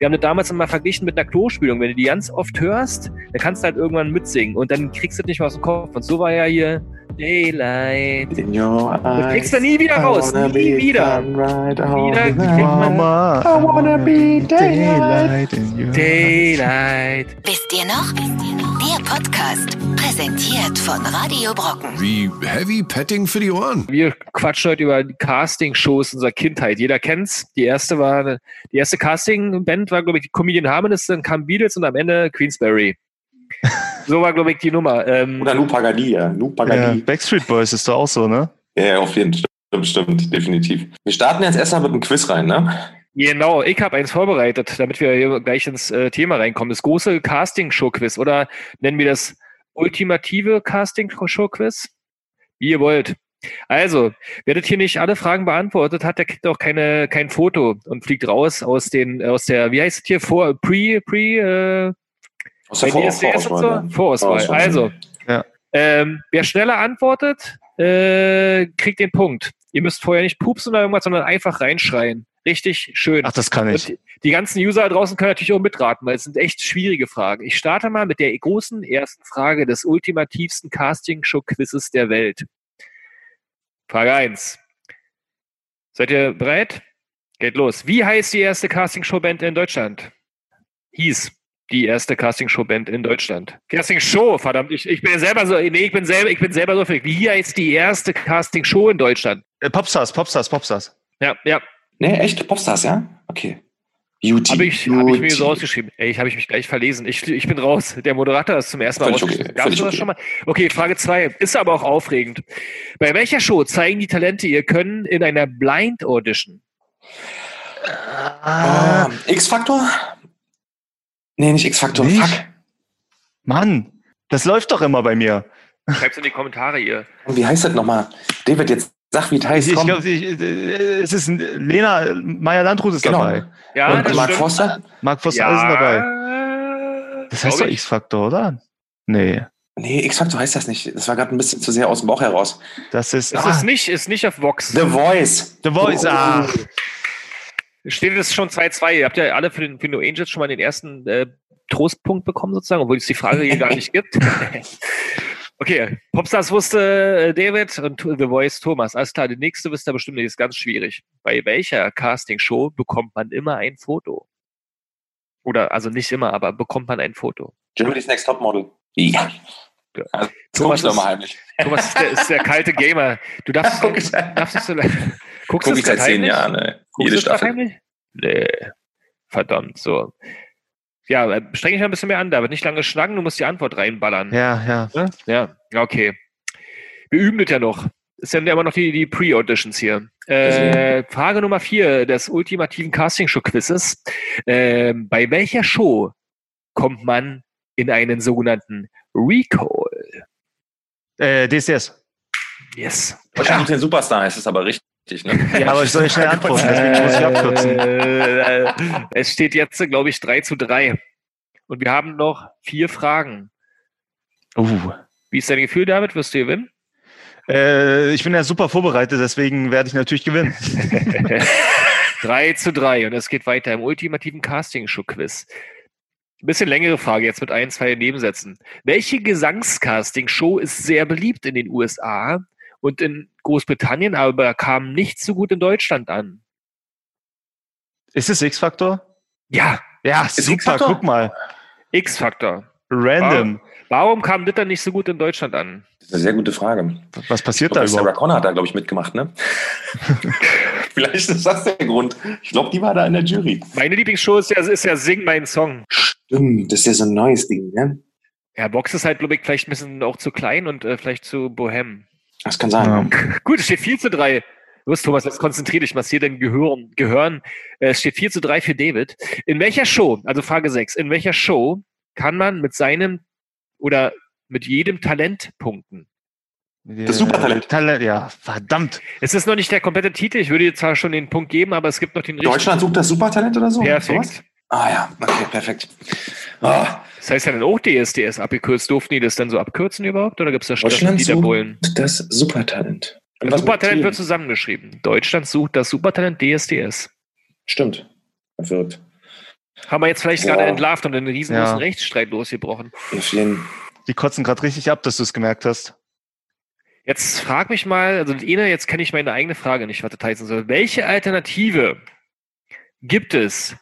Wir haben das damals immer verglichen mit einer Klospülung. Wenn du die ganz oft hörst, dann kannst du halt irgendwann mitsingen und dann kriegst du das nicht mehr aus dem Kopf. Und so war ja hier Daylight. In your eyes. Das kriegst du nie wieder raus. Nie wieder. all Wieder Mama, I wanna be daylight. in your Daylight. Wisst ihr noch? Der Podcast, präsentiert von Radio Brocken. Wie Heavy Petting für die Ohren. Wir quatschen heute über die Casting-Shows unserer Kindheit. Jeder kennt's. Die erste war, die erste Casting-Band war, glaube ich, die Comedian Harmonists, dann kam Beatles und am Ende Queensberry. So war, glaube ich, die Nummer. Ähm, Oder Lou Pagadi, ja. Lou ja, Pagadi. Backstreet Boys ist doch auch so, ne? Ja, ja, auf jeden Fall. Stimmt, stimmt, definitiv. Wir starten jetzt erstmal mit einem Quiz rein, ne? Genau, ich habe eins vorbereitet, damit wir hier gleich ins äh, Thema reinkommen. Das große Casting-Show-Quiz oder nennen wir das ultimative Casting-Show-Quiz? Wie ihr wollt. Also, wer das hier nicht alle Fragen beantwortet hat, der kriegt auch keine, kein Foto und fliegt raus aus den, aus der, wie heißt es hier, vor, pre, pre, äh, Aus der Vor Vorauswahl. so? ne? Vorauswahl. Vorauswahl. Also, Ja. ähm, wer schneller antwortet, äh, kriegt den Punkt. Ihr müsst vorher nicht pupsen oder irgendwas, sondern einfach reinschreien. Richtig schön. Ach, das kann ich. Und die ganzen User da draußen können natürlich auch mitraten, weil es sind echt schwierige Fragen. Ich starte mal mit der großen ersten Frage des ultimativsten Casting-Show-Quizzes der Welt. Frage 1. Seid ihr bereit? Geht los. Wie heißt die erste Casting-Show-Band in Deutschland? Hieß die erste Casting-Show-Band in Deutschland. Casting-Show, verdammt. Ich, ich bin ja selber so, nee, ich bin selber, ich bin selber so verrückt. Wie heißt die erste Casting-Show in Deutschland? Äh, Popstars, Popstars, Popstars. Ja, ja, Nee, echt? Popstars, ja? Okay. Beauty. Habe ich, hab ich mir so ausgeschrieben. Ey, ich habe ich mich gleich verlesen. Ich, ich bin raus. Der Moderator ist zum ersten Mal Völlig okay, rausgeschrieben. Gab's völlig sowas okay. schon mal? Okay, Frage zwei. Ist aber auch aufregend. Bei welcher Show zeigen die Talente ihr Können in einer Blind Audition? Ah, X-Faktor? Nee, nicht X-Faktor. Nicht? Fuck. Mann, das läuft doch immer bei mir. Schreibt's in die Kommentare ihr. Wie heißt das nochmal? David, jetzt sag, wie es heißt. Ich, ich glaube, äh, es ist ein- Lena Meyer-Landrut ist Genau. dabei. Ja, Und das Mark stimmt. Forster? Mark Voss Ja, ist dabei. Das heißt doch. X-Faktor, oder? Nee, Nee, X-Faktor heißt das nicht. Das war gerade ein bisschen zu sehr aus dem Bauch heraus. das ist, Es ah, ist nicht, ist nicht auf Vox. The Voice. The Voice. Ah, Steht es schon 2-2. Ihr habt ja alle für den, für den No Angels schon mal den ersten äh, Trostpunkt bekommen, sozusagen, obwohl es die Frage hier gar nicht gibt. okay, Popstars wusste äh, David und The Voice Thomas. Alles klar, die nächste wisst ihr bestimmt, die ist ganz schwierig. Bei welcher Castingshow bekommt man immer ein Foto? Oder, also nicht immer, aber bekommt man ein Foto? Germany's Next Topmodel. Ja. Ja. Also, Thomas ist- mal heimlich. Thomas ist der, ist der kalte Gamer. Du darfst, Guck ich- darfst nicht so lange. Guckst Guck du ich seit zehn? Jahren. Guckst Jede Staffel. heimlich? Nee. Verdammt, so. Ja, äh, streng dich mal ein bisschen mehr an, David. Nicht lange schnacken, du musst die Antwort reinballern. ja, ja. Ne? Ja, ja, okay. Wir üben das ja noch. Es sind ja immer noch die, die Pre-Auditions hier. Äh, Frage Nummer vier des ultimativen Castingshow-Quizzes. Ähm, bei welcher Show kommt man in einen sogenannten Recall? Äh, DSDS. Yes. Wahrscheinlich den Superstar heißt es aber richtig, ne? Ja, aber ich soll schnell antworten, deswegen muss ich abkürzen. Äh, es steht jetzt, glaube ich, 3 zu 3. Und wir haben noch vier Fragen. Uh. Wie ist dein Gefühl, David? Wirst du gewinnen? Äh, ich bin ja super vorbereitet, deswegen werde ich natürlich gewinnen. 3 zu 3 und es geht weiter im ultimativen Casting-Show-Quiz. Ein bisschen längere Frage jetzt mit ein, zwei Nebensätzen. Welche Gesangscasting-Show ist sehr beliebt in den USA und in Großbritannien, aber kam nicht so gut in Deutschland an? Ist es X-Faktor? Ja, Ja, Ist super, X-Faktor? guck mal. X-Factor. Random. Warum kam das dann nicht so gut in Deutschland an? Das ist eine sehr gute Frage. Was passiert da Guck, Sarah überhaupt? Connor hat da, glaube ich, mitgemacht, ne? Vielleicht ist das der Grund. Ich glaube, die war da in der Jury. Meine Lieblingsshow ist ja, ist ja Sing meinen Song. Stimmt, das ist ja so ein neues Ding, ne? Ja, Box ist halt, glaube ich, vielleicht ein bisschen auch zu klein und äh, vielleicht zu bohem. Das kann sein. Ja. Gut, es steht 4 zu 3. Los, Thomas, jetzt konzentrier dich, massier dein Gehirn. Gehirn. Es steht 4 zu 3 für David. In welcher Show, also Frage 6, in welcher Show kann man mit seinem oder mit jedem Talent punkten? Das Supertalent. Talent, ja, verdammt. Es ist noch nicht der komplette Titel, ich würde dir zwar schon den Punkt geben, aber es gibt noch den richtigen. Deutschland sucht das Supertalent oder so? Sowas? Perfekt. Ah ja, okay, perfekt. Ah, Das heißt ja dann auch DSDS abgekürzt. Durften die das dann so abkürzen überhaupt? Oder gibt es da Deutschland Dieter Bohlen? sucht das Supertalent. Und Das Supertalent wird zusammengeschrieben. Deutschland sucht das Supertalent DSDS. Stimmt. Verwirrt. Haben wir jetzt vielleicht Boah. gerade entlarvt und einen riesengroßen Ja. Rechtsstreit losgebrochen. Die kotzen gerade richtig ab, dass du es gemerkt hast. Jetzt frag mich mal, also Ene, jetzt kenne ich meine eigene Frage nicht, was das heißen soll. Welche Alternative gibt es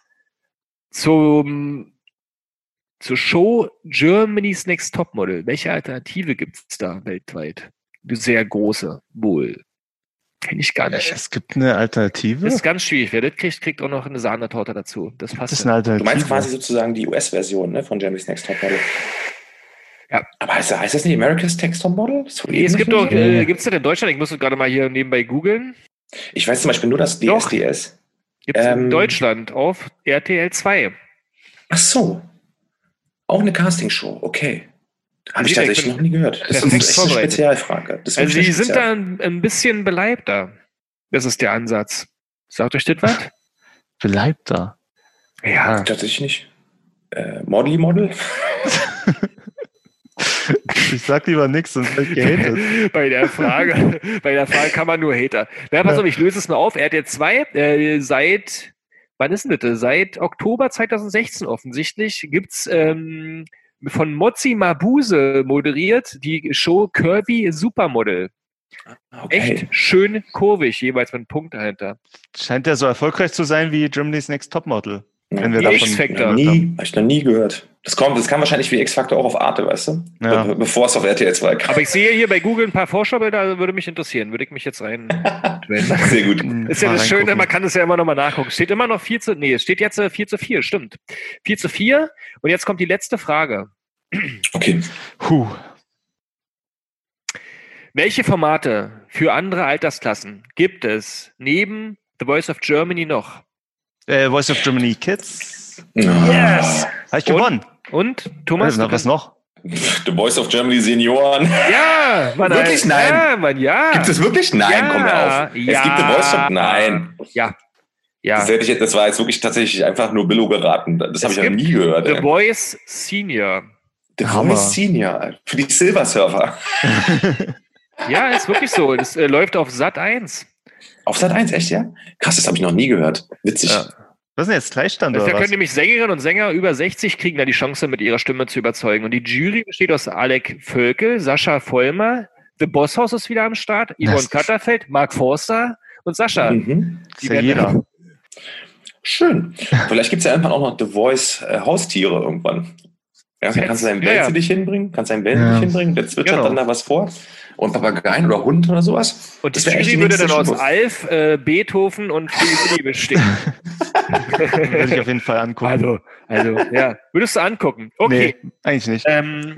zum, zur Show Germany's Next Topmodel? Welche Alternative gibt es da weltweit? Eine sehr große, wohl. Kenne ich gar nicht. Es gibt eine Alternative. Das ist ganz schwierig. Wer das kriegt, kriegt auch noch eine Sahnetorte dazu. Das Das passt. ist ja. eine Du Alternative. meinst quasi sozusagen die US-Version ne, von Jeremy's Next Top Model. Ja. Aber heißt, heißt das nicht America's Next Top Model? Das Nee, es gibt doch, äh, gibt es das in Deutschland? Ich muss es gerade mal hier nebenbei googeln. Ich weiß zum Beispiel nur das Doch. Gibt es in Ähm. Deutschland auf RTL 2. Ach so. Auch eine Castingshow, okay. Habe ich tatsächlich bin noch nie gehört. Das ist perfekt echt eine. Spezialfrage. Das ist Also die sind da ein, ein bisschen beleibter. Das ist der Ansatz. Sagt euch das was? Bleibt da. Ja. Tatsächlich nicht. Äh, Model Model? Ich sag lieber nichts, sonst wird gehatet. bei der Frage, bei der Frage kann man nur Hater. Na, pass Ja. auf, ich löse es mal auf. Er hat jetzt zwei, äh, seit, wann ist denn das? Seit Oktober 2016 offensichtlich gibt's ähm, von Mozi Mabuse moderiert die Show Curvy Supermodel. Echt schön kurvig, jeweils mit einem Punkt dahinter. Scheint ja so erfolgreich zu sein wie Germany's Next Topmodel. Ja, Wenn wir X-Factor. noch nie, hab ich noch nie gehört. Das kommt, das kam wahrscheinlich wie X-Factor auch auf Arte, weißt du? Ja. Be bevor es auf RTL 2 kam. Aber ich sehe hier bei Google ein paar Vorschaubilder, würde mich interessieren. Würde ich mich jetzt rein. Sehr gut. Ist ja das Schöne, man kann es ja immer noch mal nachgucken. Steht immer noch 4 zu, nee, es steht jetzt äh, 4 zu 4, stimmt. 4 zu 4. Und jetzt kommt die letzte Frage. Okay. Puh. Welche Formate für andere Altersklassen gibt es neben The Voice of Germany noch? Äh, Voice of Germany Kids. Yes! Habe ich Und? gewonnen. Und, Thomas? Du was noch? The Voice of Germany Senioren. Ja, Mann, Wirklich? Nein. Ja, Mann, ja. Gibt es wirklich? Nein, Ja, komm mir auf. Es ja. gibt The Voice of Nein. Ja. Ja. Das, hätte ich, jetzt- das war jetzt wirklich tatsächlich einfach nur Billo geraten. Das habe Es ich noch nie gehört. The ey. Voice Senior. The Hammer. Voice Senior. Für die Silver Surfer. Ja, ist wirklich so. Das äh, läuft auf Sat 1. Auf Sat 1, echt, ja? Krass, das habe ich noch nie gehört. Witzig. Ja. Was ist denn jetzt Gleichstand Da oder können was? nämlich Sängerinnen und Sänger über 60 kriegen da die Chance, mit ihrer Stimme zu überzeugen. Und die Jury besteht aus Alec Völkel, Sascha Vollmer, The Boss House ist wieder am Start, Yvonne Katterfeld, Mark Forster und Sascha. Mhm. Ist ja jeder. Schön. Vielleicht gibt es ja irgendwann auch noch The Voice äh, Haustiere irgendwann. Ja, kannst du deinen Ja, Welt ja. dich hinbringen, kannst deinen Welt Ja. hinbringen, der zwitschert Genau. dann da was vor. Und Papageien oder Hund oder sowas. Und die Das echt Jury die würde dann aus. Alf, äh, Beethoven und Philipp bestehen. Würde ich auf jeden Fall angucken. also, also, ja. Würdest du angucken? Okay. Nee, eigentlich nicht. Ähm,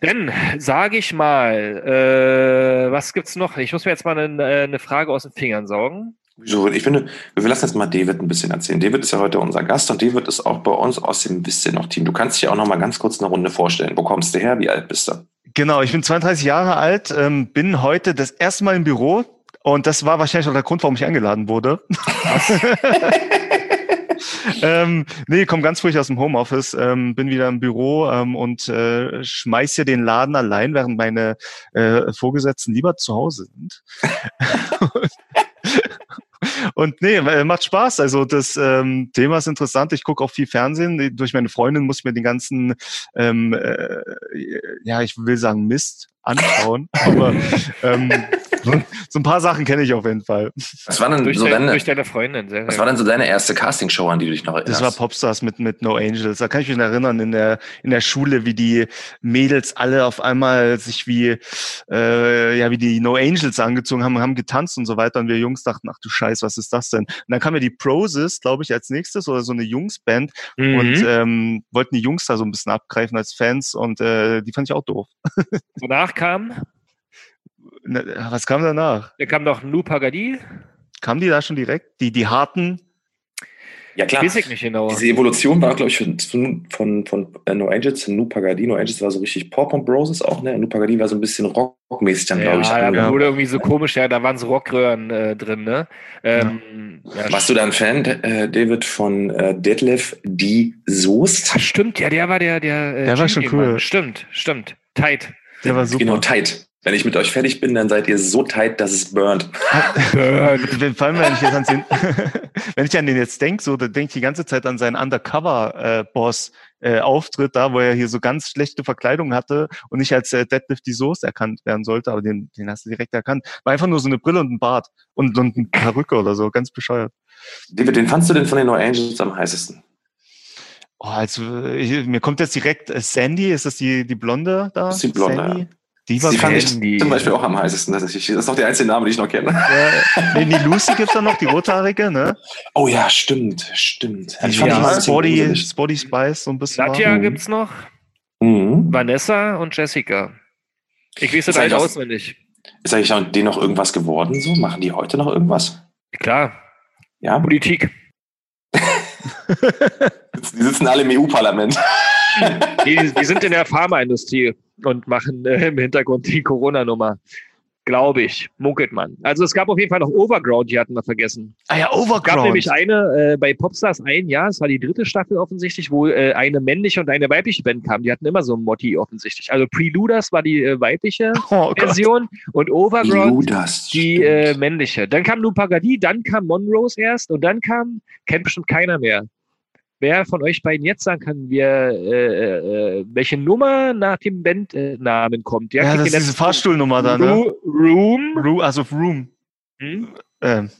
dann sage ich mal, äh, was gibt's noch? Ich muss mir jetzt mal eine, eine Frage aus den Fingern saugen. So, ich finde, wir lassen jetzt mal David ein bisschen erzählen. David ist ja heute unser Gast und David ist auch bei uns aus dem Wisst ihr noch Team. Du kannst dich auch noch mal ganz kurz eine Runde vorstellen. Wo kommst du her? Wie alt bist du? Genau, ich bin 32 Jahre alt, ähm, bin heute das erste Mal im Büro und das war wahrscheinlich auch der Grund, warum ich eingeladen wurde. ähm, nee, komm ganz ruhig aus dem Homeoffice, ähm, bin wieder im Büro ähm, und äh, schmeiß hier den Laden allein, während meine äh, Vorgesetzten lieber zu Hause sind. Und nee, äh, macht Spaß. Also das ähm, Thema ist interessant. Ich gucke auch viel Fernsehen. Durch meine Freundin muss ich mir den ganzen, ähm, äh, ja, ich will sagen Mist anschauen. Aber ähm, so, ein paar Sachen kenne ich auf jeden Fall. Was war denn, Durch, so dein, deine, durch deine Freundin. Sehr, was sehr war denn so deine erste Castingshow, an die du dich noch erinnerst? Das war Popstars mit, mit No Angels. Da kann ich mich erinnern, in der, in der Schule, wie die Mädels alle auf einmal sich wie, äh, ja, wie die No Angels angezogen haben, haben getanzt und so weiter. Und wir Jungs dachten, ach du Scheiß, was ist das denn? Und dann kam ja die Proses, glaube ich, als nächstes oder so eine Jungsband Mhm. und ähm, wollten die Jungs da so ein bisschen abgreifen als Fans und äh, die fand ich auch doof. Danach kam, Na, Was kam danach? da kam noch Nou Pagadi. Kamen die da schon direkt? Die, die harten? ja, klar. Weiß ich nicht genau. Diese Evolution war, glaube ich, von, von, von, äh, No Angels zu Nu Pagadi. No Angels war so richtig Pop und Broses auch, ne? Nu Pagadi war so ein bisschen rockmäßig dann, Ja, glaube ich. da angegangen. wurde irgendwie so komisch, ja, da waren so Rockröhren äh, drin, ne? Ähm, ja. Warst du da ein Fan, äh, Detlef, von äh, Detlef die Soest? Ah, stimmt, ja, der war der, der. Äh, Der war schon cool. Stimmt, stimmt. Tight. Der war super. Genau, Tight. Wenn ich mit euch fertig bin, dann seid ihr so tight, dass es burnt. Vor allem, wenn ich, jetzt an den, wenn ich an den jetzt denke, so, dann denke ich die ganze Zeit an seinen Undercover-Boss-Auftritt da, wo er hier so ganz schlechte Verkleidung hatte und nicht als äh, Deadlift die Soße erkannt werden sollte, aber den, den hast du direkt erkannt. War einfach nur so eine Brille und ein Bart und, und eine Perücke oder so, ganz bescheuert. David, wen fandst du denn von den No Angels am heißesten? Oh, also ich, mir kommt jetzt direkt äh, Sandy, ist das die, die Blonde da? Das ist die Blonde, Sandy? ja. Die war ich Sandy. zum Beispiel auch am heißesten. tatsächlich. Das ist noch der einzige Name, den ich noch kenne. Ja, nee, die Lucy gibt's da noch, die rothaarige, ne? Oh ja, stimmt, stimmt. Die Ich fand die ja, Sporty. Sporty Spice so ein bisschen. Nadja. Mhm. gibt's noch, Mhm. Vanessa und Jessica. Ich weiß das Ist halt auswendig. Ist eigentlich denen noch irgendwas geworden? So machen die heute noch irgendwas? Klar, Ja, Politik. Die sitzen alle im EU-Parlament. Die, die sind in der Pharmaindustrie und machen äh, im Hintergrund die Corona-Nummer. Glaube ich, munkelt man. Also es gab auf jeden Fall noch Overground, die hatten wir vergessen. Ah ja, Es gab Overground. nämlich eine äh, bei Popstars ein Jahr, es war die dritte Staffel offensichtlich, wo äh, eine männliche und eine weibliche Band kam. Die hatten immer so ein Motti offensichtlich. Also Preluders war die äh, weibliche oh Gott. Version und Overground Judas. die äh, männliche. Dann kam Lupagadi, dann kam Monrose erst und dann kam, kennt bestimmt keiner mehr. Wer von euch beiden jetzt sagen kann, wer, äh, äh, welche Nummer nach dem Bandnamen kommt? Der Ja, kriegt das ist diese Fahrstuhlnummer da, ne? Room. Room, also Room. Hm? Ähm,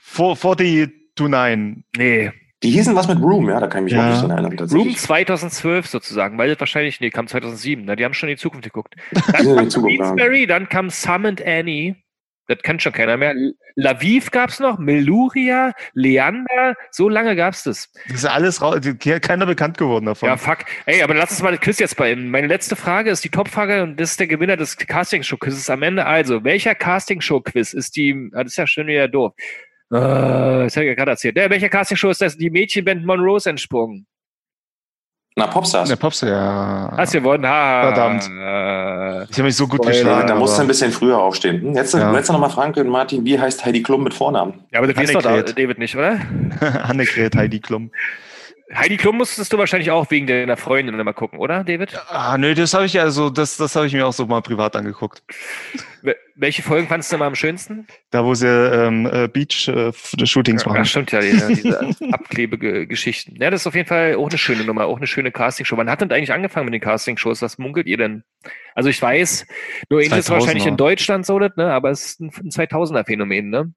4029. Nee, die hießen was mit Room, ja, da kann ich mich Ja. auch nicht dran erinnern. Room Tatsächlich. 2012 sozusagen, weil das wahrscheinlich, nee, kam 2007, ne? die haben schon in die Zukunft geguckt. Dann kam. Queensberry, dann kam Summoned Annie, das kennt schon keiner mehr. Laviv gab's noch, Meluria, Leander, so lange gab's das. Das ist alles raus. Keiner bekannt geworden davon. Ja, fuck. Ey, aber lass uns mal das Quiz jetzt beenden. Meine letzte Frage ist die Topfrage und das ist der Gewinner des Castingshow-Quizzes am Ende. Also, welcher Castingshow-Quiz ist die, ah, das ist ja schon wieder doof. Äh, das habe ich ja gerade erzählt. Der, welcher Castingshow ist das? Die Mädchenband Monrose entsprungen. Na, Popstars. Der Pops, ja. Hast gewonnen. Ha. Verdammt. Äh, Ich habe mich so gut Spoiler, geschlagen. da musst du ein bisschen früher aufstehen. Hm, Jetzt, Ja. jetzt noch mal fragen können, Martin, wie heißt Heidi Klum mit Vornamen? ja, aber das weißt doch. David nicht, oder? Annegret Heidi Klum. Heidi Klum musstest du wahrscheinlich auch wegen deiner Freundin immer gucken, oder, David? Ah, nö, das habe ich ja so, das, das habe ich mir auch so mal privat angeguckt. Wel- Welche Folgen fandest du mal am schönsten? Da, wo sie ähm, äh, Beach-Shootings Ja, machen. stimmt ja, diese, diese Abklebegeschichten. Ja, das ist auf jeden Fall auch eine schöne Nummer, auch eine schöne Castingshow. Wann hat denn eigentlich angefangen mit den Castingshows? Was munkelt ihr denn? Also ich weiß, nur 2000er. wahrscheinlich in Deutschland so, das, ne? aber es ist ein, ein 2000er-Phänomen, ne?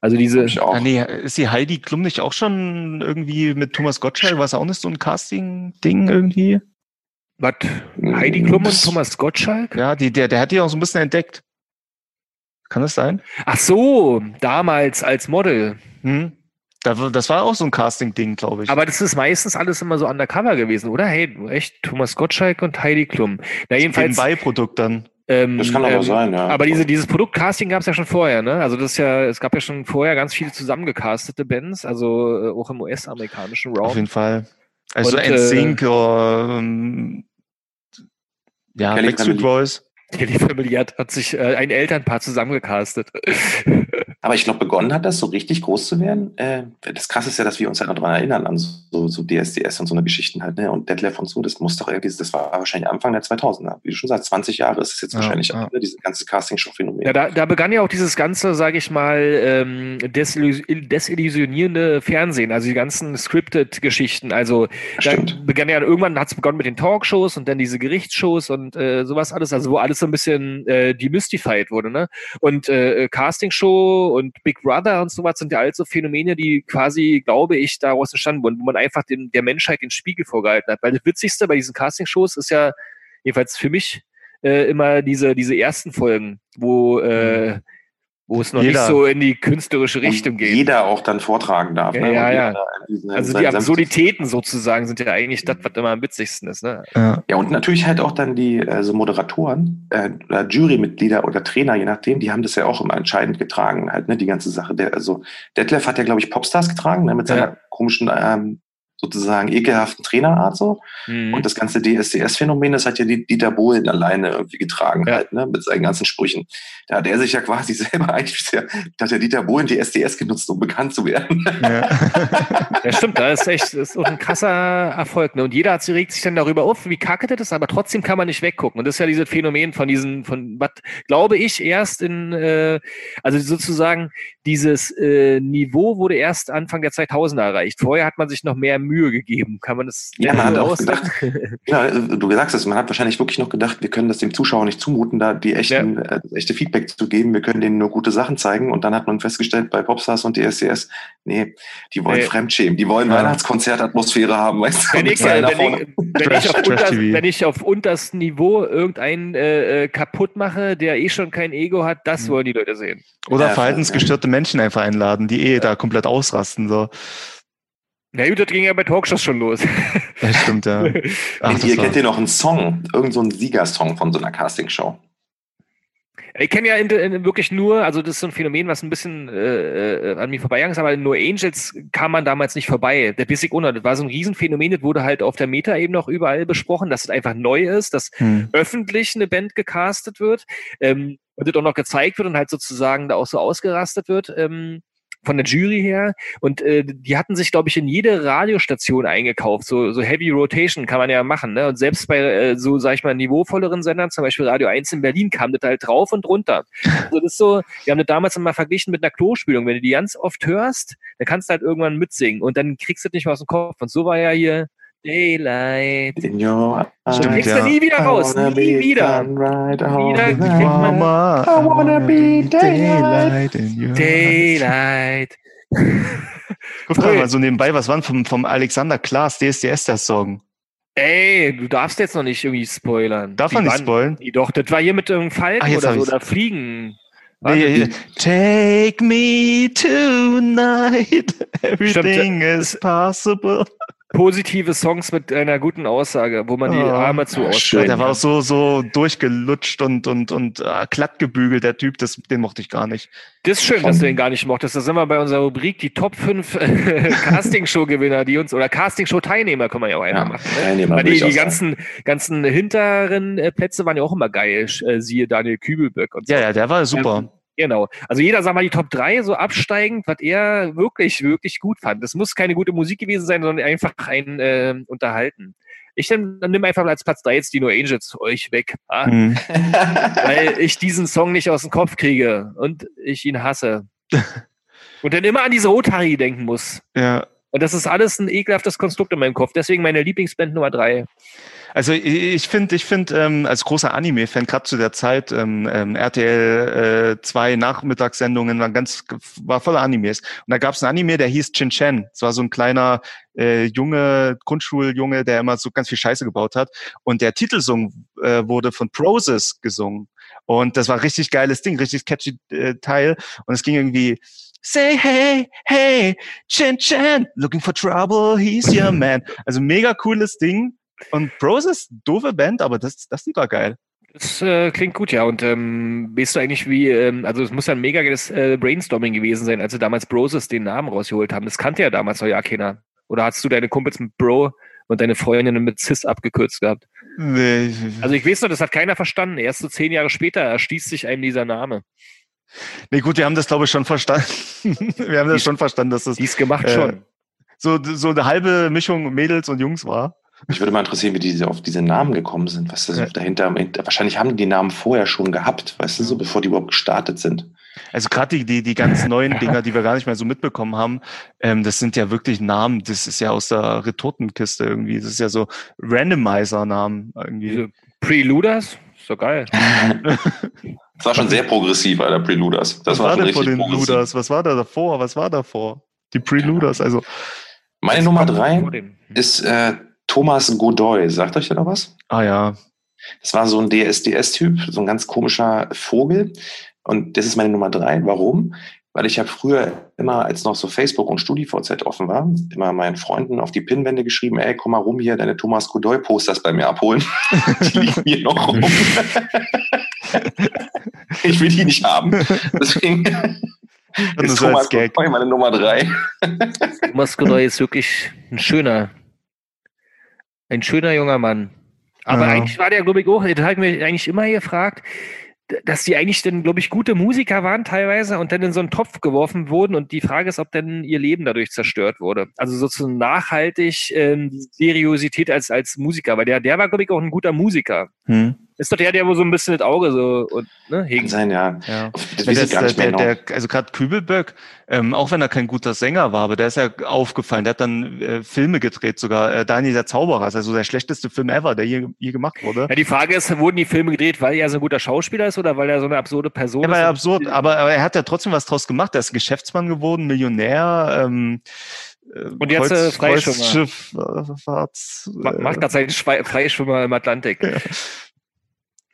Also diese. Ah, nee, ist die Heidi Klum nicht auch schon irgendwie mit Thomas Gottschalk? War es auch nicht so ein Casting-Ding irgendwie? was, Heidi Klum und Thomas Gottschalk? Ja, die, der, der hat die auch so ein bisschen entdeckt. Kann das sein? Ach so, damals als Model. Hm? Da, das war auch so ein Casting-Ding, glaube ich. Aber das ist meistens alles immer so undercover gewesen, oder? Hey, echt, Thomas Gottschalk und Heidi Klum. Na, jedenfalls. Beiprodukt dann. Ähm, Das kann aber ähm, sein, ja. Aber diese, dieses Produktcasting gab es ja schon vorher, ne? Also das ist ja, es gab ja schon vorher ganz viele zusammengecastete Bands, also äh, auch im US-amerikanischen Auf Raum. jeden Fall. Also Und, NSYNC oder ähm, ja, Backstreet. Boys. Kelly Family hat, hat sich äh, ein Elternpaar zusammengecastet. Aber ich glaube, begonnen hat das so richtig groß zu werden. Äh, das Krasse ist ja, dass wir uns halt noch daran erinnern, an so, so DSDS und so eine Geschichten halt, ne? Und Detlef und so, das muss doch irgendwie, das war wahrscheinlich Anfang der 2000er. Wie du schon sagst, 20 Jahre ist es jetzt Ja, wahrscheinlich, ja. ne? diese ganze Casting-Show-Phänomen. Ja, da, da begann ja auch dieses ganze, sage ich mal, ähm, desillu desillusionierende Fernsehen, also die ganzen Scripted-Geschichten. Also da begann ja irgendwann hat es begonnen mit den Talkshows und dann diese Gerichtsshows und äh, sowas alles, also wo alles so ein bisschen äh, demystified wurde, ne? Und äh, Castingshow und Big Brother und sowas sind ja alles so Phänomene, die quasi, glaube ich, daraus entstanden wurden, wo man einfach den, der Menschheit den Spiegel vorgehalten hat. Weil das Witzigste bei diesen Castingshows ist ja, jedenfalls für mich, äh, immer diese, diese ersten Folgen, wo, äh, wo es noch Jeder. nicht so in die künstlerische Richtung geht. jeder auch dann vortragen darf. Ja, ne? ja, ja. Also die Absurditäten sozusagen sind ja eigentlich das, was immer am witzigsten ist. Ne? Ja. Ja, und natürlich halt auch dann die also Moderatoren, äh, oder Jurymitglieder oder Trainer, je nachdem, die haben das ja auch immer entscheidend getragen, halt, ne, die ganze Sache. Der, also Detlef hat ja, glaube ich, Popstars getragen, ne, mit seiner Ja. komischen ähm, sozusagen ekelhaften Trainerart so. Mhm. Und das ganze DSDS-Phänomen, das hat ja die, Dieter Bohlen alleine irgendwie getragen Ja. halt, ne, mit seinen ganzen Sprüchen. Da hat er sich ja quasi selber eigentlich, da hat der Dieter Bohlen die SDS genutzt, um bekannt zu werden. Ja. Ja, stimmt, das ist echt das ist auch ein krasser Erfolg. Ne? Und jeder hat, regt sich dann darüber auf, wie kacke das ist, aber trotzdem kann man nicht weggucken. Und das ist ja dieses Phänomen von diesen, von was glaube ich erst in, äh, also sozusagen dieses äh, Niveau wurde erst Anfang der 2000er erreicht. Vorher hat man sich noch mehr Mühe gegeben. Kann man das Ja, man hat auch ausdrücken? Ja, du sagst es, man hat wahrscheinlich wirklich noch gedacht, wir können das dem Zuschauer nicht zumuten, da die echten, äh, echte Feedback zu geben, wir können denen nur gute Sachen zeigen und dann hat man festgestellt bei Popstars und DSCS, nee, die wollen Nee. Fremdschämen, die wollen Ja. Weihnachtskonzertatmosphäre haben, weißt du? Wenn ich, äh, wenn, ich, wenn, ich auf unters, wenn ich auf unterstem Niveau irgendeinen äh, äh, kaputt mache, der eh schon kein Ego hat, das Mhm. wollen die Leute sehen. Oder Ja, verhaltensgestörte Menschen einfach einladen, die eh da komplett ausrasten. So. Na gut, das ging ja bei Talkshows schon los. Ja, stimmt, ja. Ach, das ihr kennt ihr noch einen Song, irgend so einen Siegersong von so einer Castingshow. Ich kenne ja in, in, wirklich nur, also das ist so ein Phänomen, was ein bisschen äh, äh, an mir vorbeigegangen ist, aber nur Angels kam man damals nicht vorbei. Der Basic Unter, das war so ein Riesenphänomen, das wurde halt auf der Meta-Ebene auch überall besprochen, dass es einfach neu ist, dass Hm. öffentlich eine Band gecastet wird ähm, und das auch noch gezeigt wird und halt sozusagen da auch so ausgerastet wird. Ähm, von der Jury her und äh, die hatten sich, glaube ich, in jede Radiostation eingekauft. So, so Heavy Rotation kann man ja machen. Ne? Und selbst bei äh, so, sag ich mal, niveauvolleren Sendern, zum Beispiel Radio 1 in Berlin, kam das halt drauf und runter. Also das ist so, wir haben das damals immer verglichen mit einer Klospülung. Wenn du die ganz oft hörst, dann kannst du halt irgendwann mitsingen und dann kriegst du das nicht mehr aus dem Kopf. Und so war ja hier Daylight. In your Du Stimmt, kriegst ja. du nie wieder raus, I wanna nie be wieder. right Wieder man- Mama, I wanna be daylight. in your eyes. Daylight. Guck mal so nebenbei, was war denn vom, vom Alexander Klaas DSDS der Song? Ey, du darfst jetzt noch nicht irgendwie spoilern. Darf man nicht waren- spoilern? Die Doch, das war hier mit irgendeinem Falken jetzt oder so, oder Fliegen. Nee, Take me tonight, everything is possible. Positive Songs mit einer guten Aussage, wo man die Oh, Arme zu ausstrecken Der war auch so, so durchgelutscht und, und, und äh, glatt gebügelt, der Typ, das, den mochte ich gar nicht. Das ist schön, dass du den gar nicht mochtest. Da sind wir bei unserer Rubrik die Top 5 Castingshow-Gewinner, die uns, oder Castingshow-Teilnehmer können wir ja auch einfach Ja, machen. Ne? Teilnehmer, Weil die, die ganzen, ganzen hinteren äh, Plätze waren ja auch immer geil. Äh, siehe Daniel Kübelböck und so. Ja, ja, der war super. Genau. Also jeder sagt mal die Top 3 so absteigend, was er wirklich, wirklich gut fand. Das muss keine gute Musik gewesen sein, sondern einfach ein äh, Unterhalten. Ich dann, dann nimm einfach als Platz 3 jetzt die No Angels euch weg. Ah, Mhm. weil ich diesen Song nicht aus dem Kopf kriege und ich ihn hasse. Und dann immer an diese Rotary denken muss. Ja. Und das ist alles ein ekelhaftes Konstrukt in meinem Kopf. Deswegen meine Lieblingsband Nummer 3. Also ich- finde, ich finde ähm, als großer Anime-Fan gerade zu der Zeit ähm, ähm, RTL äh, 2 Nachmittagssendungen waren ganz war voller Animes und da gab es einen Anime, der hieß Chin Chen. Es war so ein kleiner äh, Junge Grundschuljunge, der immer so ganz viel Scheiße gebaut hat und der Titelsong äh, wurde von Proses gesungen und das war richtig geiles Ding, richtig catchy äh, Teil und es ging irgendwie Say hey, hey, Chin Chen, looking for trouble, he's your man. Also mega cooles Ding. Und Bros ist doofe Band, aber das, das Lied war geil. Das äh, klingt gut, ja. Und ähm, weißt du eigentlich, wie, ähm, also es muss ja ein mega geiles äh, Brainstorming gewesen sein, als sie damals Broses den Namen rausgeholt haben. Das kannte ja damals noch ja keiner. Oder hast du deine Kumpels mit Bro und deine Freundinnen mit Cis abgekürzt gehabt? Nee, Also ich weiß noch, das hat keiner verstanden. Erst so zehn Jahre später erschließt sich einem dieser Name. nee, gut, wir haben das, glaube ich, schon verstanden. wir haben das Dies- schon verstanden, dass das Dies gemacht Äh, schon. so, so eine halbe Mischung Mädels und Jungs war. Mich würde mal interessieren, wie die auf diese Namen gekommen sind. Du, so Ja. dahinter, wahrscheinlich haben die die Namen vorher schon gehabt, weißt du, so bevor die überhaupt gestartet sind. Also gerade die, die, die ganz neuen Dinger, die wir gar nicht mehr so mitbekommen haben, ähm, das sind ja wirklich Namen, das ist ja aus der Retortenkiste irgendwie. Das ist ja so Randomizer-Namen irgendwie. Diese Preluders? Ist doch geil. Das war schon sehr progressiv, Alter, Preluders. Das Was war, war denn vor den. Luders? Was war da davor? Was war davor? Die Preluders, also. Meine Nummer drei dem. ist äh, Thomas Godoy. Sagt euch der noch was? Ah ja. Das war so ein DSDS-Typ, so ein ganz komischer Vogel. Und das ist meine Nummer drei. Warum? Weil ich habe früher immer, als noch so Facebook und StudiVZ offen war, immer meinen Freunden auf die Pinnwände geschrieben, ey, komm mal rum hier, deine Thomas Godoy-Posters bei mir abholen. die liegen hier noch rum. ich will die nicht haben. Deswegen nur Ist als Thomas Gag. Godoy meine Nummer drei. Thomas Godoy ist wirklich ein schöner, ein schöner junger Mann. Aber Ja. eigentlich war der, glaube ich, auch, das habe ich mir eigentlich immer gefragt, dass die eigentlich dann, glaube ich, gute Musiker waren teilweise und dann in so einen Topf geworfen wurden und die Frage ist, ob dann ihr Leben dadurch zerstört wurde. Also sozusagen nachhaltig ähm, die Seriosität als, als Musiker, weil der, der war, glaube ich, auch ein guter Musiker. Hm. Ist doch der, der wo so ein bisschen das Auge so und, ne, Kann hegt. sein, ja. Ja. Das Ja, das, gar nicht mehr der, genau. der, also gerade Kübelböck, ähm, auch wenn er kein guter Sänger war, aber der ist ja aufgefallen. Der hat dann äh, Filme gedreht, sogar äh, Daniel der Zauberer, ist also der schlechteste Film ever, der je, je gemacht wurde. Ja, die Frage ist, wurden die Filme gedreht, weil er so ein guter Schauspieler ist oder weil er so eine absurde Person Ja, ist? war ja absurd, aber, aber er hat ja trotzdem was draus gemacht. Er ist Geschäftsmann geworden, Millionär. Ähm, äh, Und jetzt, äh, Freischwimmer. Kreuzschifffahrts- Ma- Macht gerade seinen Freischwimmer im Atlantik. Ja,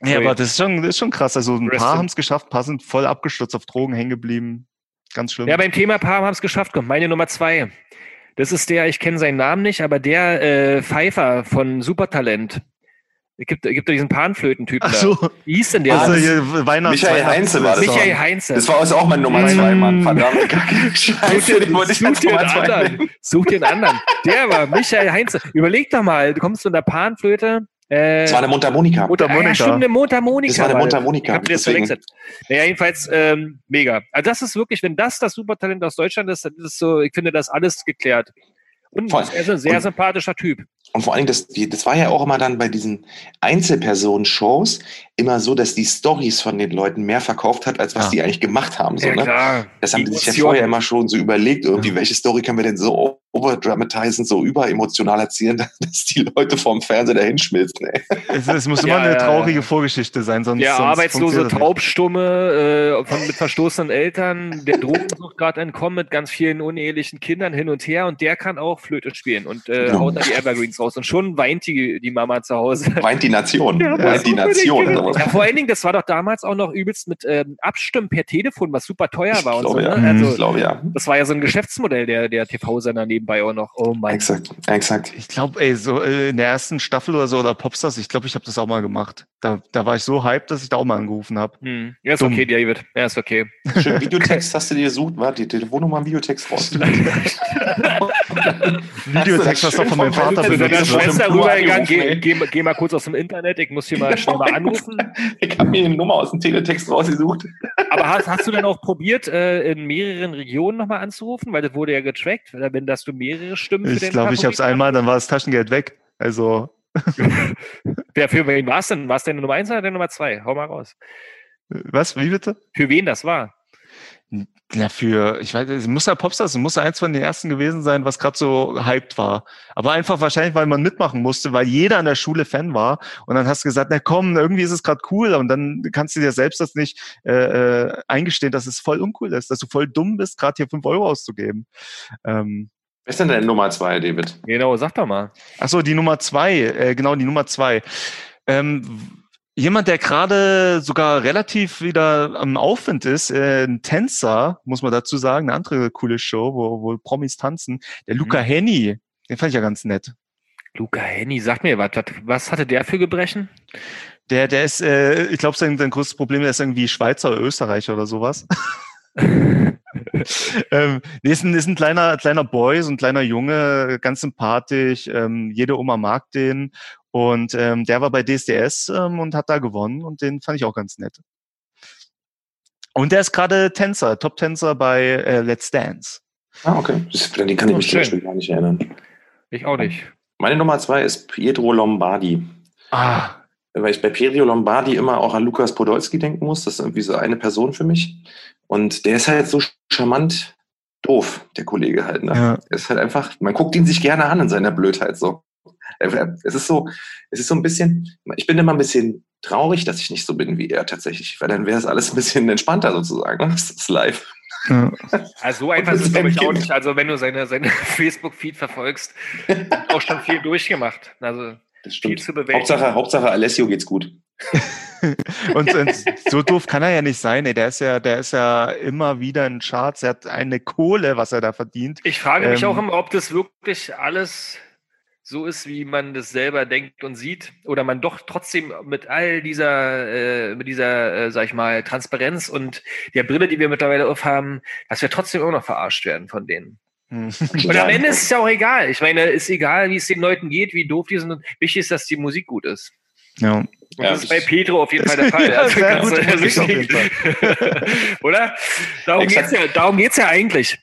aber das ist schon, das ist schon krass. Also ein Rest paar haben es geschafft, ein paar sind voll abgestürzt auf Drogen hängen geblieben. Ganz schlimm. Ja, beim Thema Paar haben es geschafft. Kommt meine Nummer zwei. Das ist der, ich kenne seinen Namen nicht, aber der äh, Pfeiffer von Supertalent. Es gibt, es gibt doch diesen Panflötentypen Ach so, da. Wie hieß denn der? also hier Weihnachts Michael Weihnachts- Heinze war das. Michael Heinze. Das war auch mein Nummer zwei, Mann. Verdammt, kacke. Scheiße, den wollte ich Such dir Nummer einen zwei anderen. Such dir einen anderen. Der war Michael Heinze. Überleg doch mal, du kommst zu einer Panflöte. Äh, Das war eine Mundharmonika. Mundharmonika. Ah, ja, stimmt, eine Mundharmonika. Das war eine Mundharmonika, Ich hab mir das verwechselt. Naja, jedenfalls ähm, mega. Also das ist wirklich, wenn das das Supertalent aus Deutschland ist, dann ist es so, ich finde das alles geklärt. Und Voll. er ist ein sehr Und- sympathischer Typ. Und vor allen Dingen, das, das war ja auch immer dann bei diesen Einzelpersonen-Shows immer so, dass die Stories von den Leuten mehr verkauft hat, als was Ja. die eigentlich gemacht haben. So, ja, ne? Das haben die sich ja vorher immer schon so überlegt, irgendwie, welche Story können wir denn so overdramatisieren, so überemotional erzählen, dass die Leute vorm Fernseher dahin schmilzen. Ey. es, es muss Ja, immer eine ja, traurige ja. Vorgeschichte sein, sonst. Der sonst arbeitslose. Taubstumme äh, von, mit verstoßenen Eltern, der Drogensucht gerade entkommen mit ganz vielen unehelichen Kindern hin und her und der kann auch Flöte spielen und äh, Ja. haut da die Evergreens raus. Und schon weint die, die Mama zu Hause. Weint die Nation. Ja, Weint die Nation. Ja, vor allen Dingen, das war doch damals auch noch übelst mit ähm, Abstimmen per Telefon, was super teuer Ich war und glaube, so. ja. Ne? Ich Also, glaube, ja. das war ja so ein Geschäftsmodell der, der TV-Sender nebenbei auch noch. Oh mein Exakt, exakt. Ich glaube, ey, so äh, in der ersten Staffel oder so oder Popstars, ich glaube, ich habe das auch mal gemacht. Da, da war ich so hyped, dass ich da auch mal angerufen habe. Hm. Ja, ist Dumm. okay, David. Ja, ist okay. Schön Videotext hast du dir gesucht, war die Telefonnummer im Videotext raus. Videotext hast du doch von meinem Vater benutzt. Schwester- ne? Schwester rübergegangen, geh, geh, geh mal kurz aus dem Internet, ich muss hier mal schnell mal anrufen. Ich habe mir eine Nummer aus dem Teletext rausgesucht. Aber hast, hast du denn auch probiert, äh, in mehreren Regionen nochmal anzurufen? Weil das wurde ja getrackt, wenn dass du mehrere Stimmen für Ich glaube, ich habe es einmal, dann war das Taschengeld weg. Also? Wer, für wen war es denn? War es deine Nummer 1 oder deine Nummer 2? Hau mal raus. was, wie bitte? Für wen das war? Ja, für, ich weiß, es muss ja Popstars, es muss ja eins von den ersten gewesen sein, was gerade so hyped war. Aber einfach wahrscheinlich, weil man mitmachen musste, weil jeder an der Schule Fan war. Und dann hast du gesagt, na komm, irgendwie ist es gerade cool. Und dann kannst du dir selbst das nicht äh, äh, eingestehen, dass es voll uncool ist, dass du voll dumm bist, gerade hier fünf Euro auszugeben. Ähm, Wer ist denn deine Nummer zwei, David? Genau, sag doch mal. Ach so, die Nummer zwei, äh, genau, die Nummer zwei. Ähm, jemand, der gerade sogar relativ wieder am Aufwind ist, äh, ein Tänzer, muss man dazu sagen, eine andere coole Show, wo, wo Promis tanzen, der Luca Henny, den fand ich ja ganz nett. Luca Henny, sag mir, was, was, hatte der für Gebrechen? Der, der ist, äh, ich glaube, sein, sein größtes Problem ist irgendwie Schweizer oder Österreicher oder sowas. ähm, nee, ist ein, ist ein kleiner, kleiner Boy, so ein kleiner Junge, ganz sympathisch. Ähm, jede Oma mag den. Und ähm, der war bei DSDS ähm, und hat da gewonnen und den fand ich auch ganz nett. Und der ist gerade Tänzer, Top-Tänzer bei äh, Let's Dance. Ah, okay. Den kann ich Oh, mich zum schön. Beispiel gar nicht erinnern. Ich auch nicht. Meine Nummer zwei ist Pietro Lombardi. Ah, Weil ich bei Pietro Lombardi immer auch an Lukas Podolski denken muss. Das ist irgendwie so eine Person für mich. Und der ist halt so charmant doof, der Kollege halt. Ne? ja. Er ist halt einfach, man guckt ihn sich gerne an in seiner Blödheit so. Er- Es ist so, es ist so ein bisschen, ich bin immer ein bisschen traurig, dass ich nicht so bin wie er tatsächlich, weil dann wäre es alles ein bisschen entspannter sozusagen. ne? Das ist live. ja. Also so einfach ist es, glaube ich, auch nicht. Also wenn du seine, seine Facebook-Feed verfolgst, auch schon viel durchgemacht. Also Das viel stimmt. zu bewältigen. Hauptsache, Hauptsache Alessio geht's gut. Und, und so doof kann er ja nicht sein. Ey. Der ist ja, der ist ja immer wieder in Charts. Er hat eine Kohle, was er da verdient. Ich frage mich Ähm, auch immer, ob das wirklich alles so ist, wie man das selber denkt und sieht, oder man doch trotzdem mit all dieser, äh, mit dieser, äh, sag ich mal, Transparenz und der Brille, die wir mittlerweile aufhaben, dass wir trotzdem immer noch verarscht werden von denen. Hm. Und am Ende ist es ja auch egal. Ich meine, ist egal, wie es den Leuten geht, wie doof die sind. Wichtig ist, dass die Musik gut ist. Ja. Und Ja, das ist bei Pedro auf jeden Fall der Fall. Ja, Also sehr ganz, jeden Oder? Darum Exakt. geht's ja, darum geht's ja eigentlich.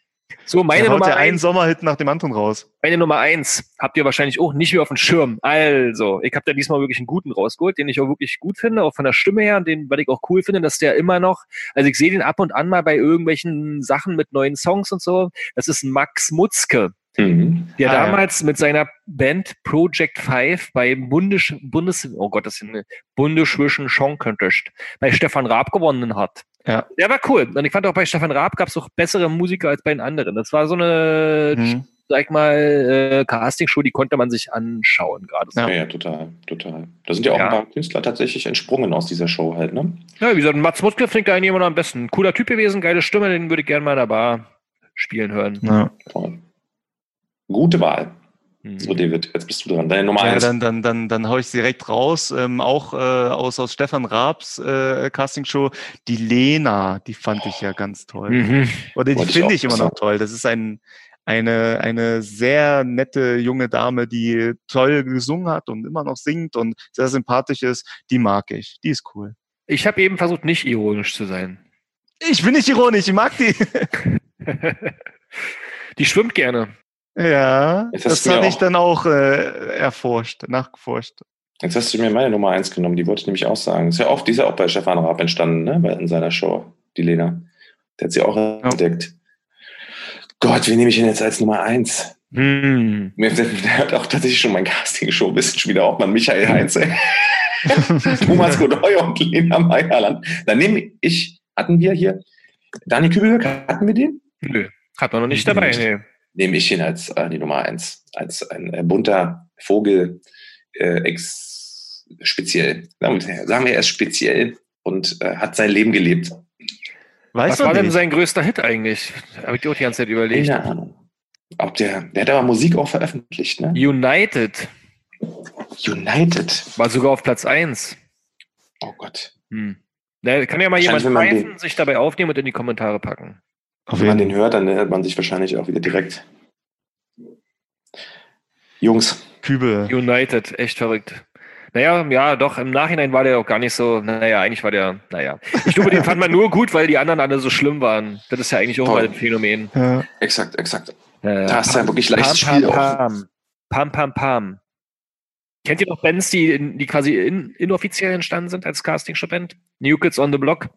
So, meine haut Nummer ja einen eins. Sommerhit nach dem anderen raus. Meine Nummer eins habt ihr wahrscheinlich auch nicht mehr auf dem Schirm. Also, ich habe da diesmal wirklich einen guten rausgeholt, den ich auch wirklich gut finde, auch von der Stimme her, und den, was ich auch cool finde, dass der immer noch, also ich sehe den ab und an mal bei irgendwelchen Sachen mit neuen Songs und so. Das ist Max Mutzke, Mhm. der Ah, ja. damals mit seiner Band Project 5 beim Bundes, Bundes, oh Gott, das ist eine Bundeswischen Song Contest bei Stefan Raab gewonnen hat. Ja. Der war cool. Und ich fand auch bei Stefan Raab gab es auch bessere Musiker als bei den anderen. Das war so eine Hm. sag ich mal, äh, Castingshow, die konnte man sich anschauen gerade. So. Ja. Ja. total, total. Da sind ja auch Ja. ein paar Künstler tatsächlich entsprungen aus dieser Show halt, ne? Ja, wie gesagt, Mats Mutzke ich da eigentlich immer noch am besten. Cooler Typ gewesen, geile Stimme, den würde ich gerne mal in der Bar spielen hören. Ja. Voll. Gute Wahl. Hm. So, David, jetzt bist du dran. Deine Nummer Ja, eins. dann, dann, dann, dann hau ich sie direkt raus. Ähm, auch äh, aus, aus Stefan Raabs äh, Castingshow. Die Lena, die fand ich ja ganz toll. Mhm. Oder die ich finde auch ich immer noch toll. Das ist ein, eine, eine sehr nette junge Dame, die toll gesungen hat und immer noch singt und sehr sympathisch ist. Die mag ich. Die ist cool. Ich habe eben versucht, nicht ironisch zu sein. Ich bin nicht ironisch, ich mag die. die schwimmt gerne. Ja, Jetzt das habe ich dann auch äh, erforscht, nachgeforscht. Jetzt hast du mir meine Nummer eins genommen, die wollte ich nämlich auch sagen. Ist ja auch, die ist ja auch bei Stefan Raab entstanden, ne? Bei, in seiner Show, die Lena. Der hat sie auch entdeckt. Gott, wen nehme ich denn jetzt als Nummer eins? Hm. Mir der hat auch tatsächlich schon mein Casting-Show, wissen schon wieder auch mal Michael Heinz, ey. Thomas Godoy und Lena Meierland. Dann nehme ich, hatten wir hier, Daniel Kübelberg, hatten wir den? Nö, hat man noch nicht dabei. Nee. Nehme ich ihn als äh, die Nummer eins, als ein äh, bunter Vogel, äh, ex speziell. Sagen wir, er ist speziell und äh, hat sein Leben gelebt. Weiß Was war man denn nicht. sein größter Hit eigentlich? Habe ich dir auch die ganze Zeit überlegt. Keine Ahnung. Ob der, der hat aber Musik auch veröffentlicht, ne? United United. war sogar auf Platz 1. Oh Gott. Hm. Da kann ja mal jemand pfeifen, sich dabei aufnehmen und in die Kommentare packen. Auf Wenn man den hört, dann erinnert man sich wahrscheinlich auch wieder direkt. Jungs, Kübel. United, echt verrückt. Naja, ja, doch, im Nachhinein war der auch gar nicht so, naja, eigentlich war der, naja. Ich glaube, den fand man nur gut, weil die anderen alle so schlimm waren. Das ist ja eigentlich auch mal ein Phänomen. Ja. exakt, exakt. Ja, Da hast du ja wirklich leichtes Pam, Spiel pam, auch. pam. Pam, pam, pam. Kennt ihr noch Bands, die, in, die quasi in, inoffiziell entstanden sind als Casting-Band? New Kids on the Block,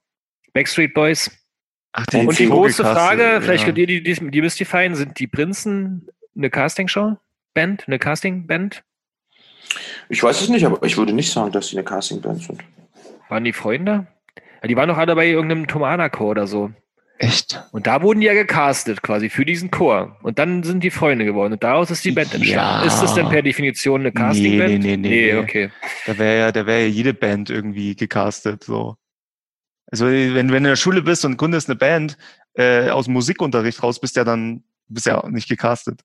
Backstreet Boys. Ach, Und Und die große Frage, vielleicht ja. könnt ihr die, die, die mystifieren, sind die Prinzen eine Castingshow? Band? Eine Casting-Band? Ich weiß es nicht, aber ich würde nicht sagen, dass sie eine Castingband sind. Waren die Freunde? Ja, die waren doch alle bei irgendeinem Tomana-Chor oder so. Echt? Und da wurden die ja gecastet quasi für diesen Chor. Und dann sind die Freunde geworden. Und daraus ist die Band entstanden. Ja. Ist das denn per Definition eine Castingband? nee, nee, nee, nee. okay. Da wäre ja, da wäre ja jede Band irgendwie gecastet, so. Also, wenn, wenn du in der Schule bist und gründest eine Band, äh, aus dem Musikunterricht raus, bist ja dann, bist ja auch nicht gecastet.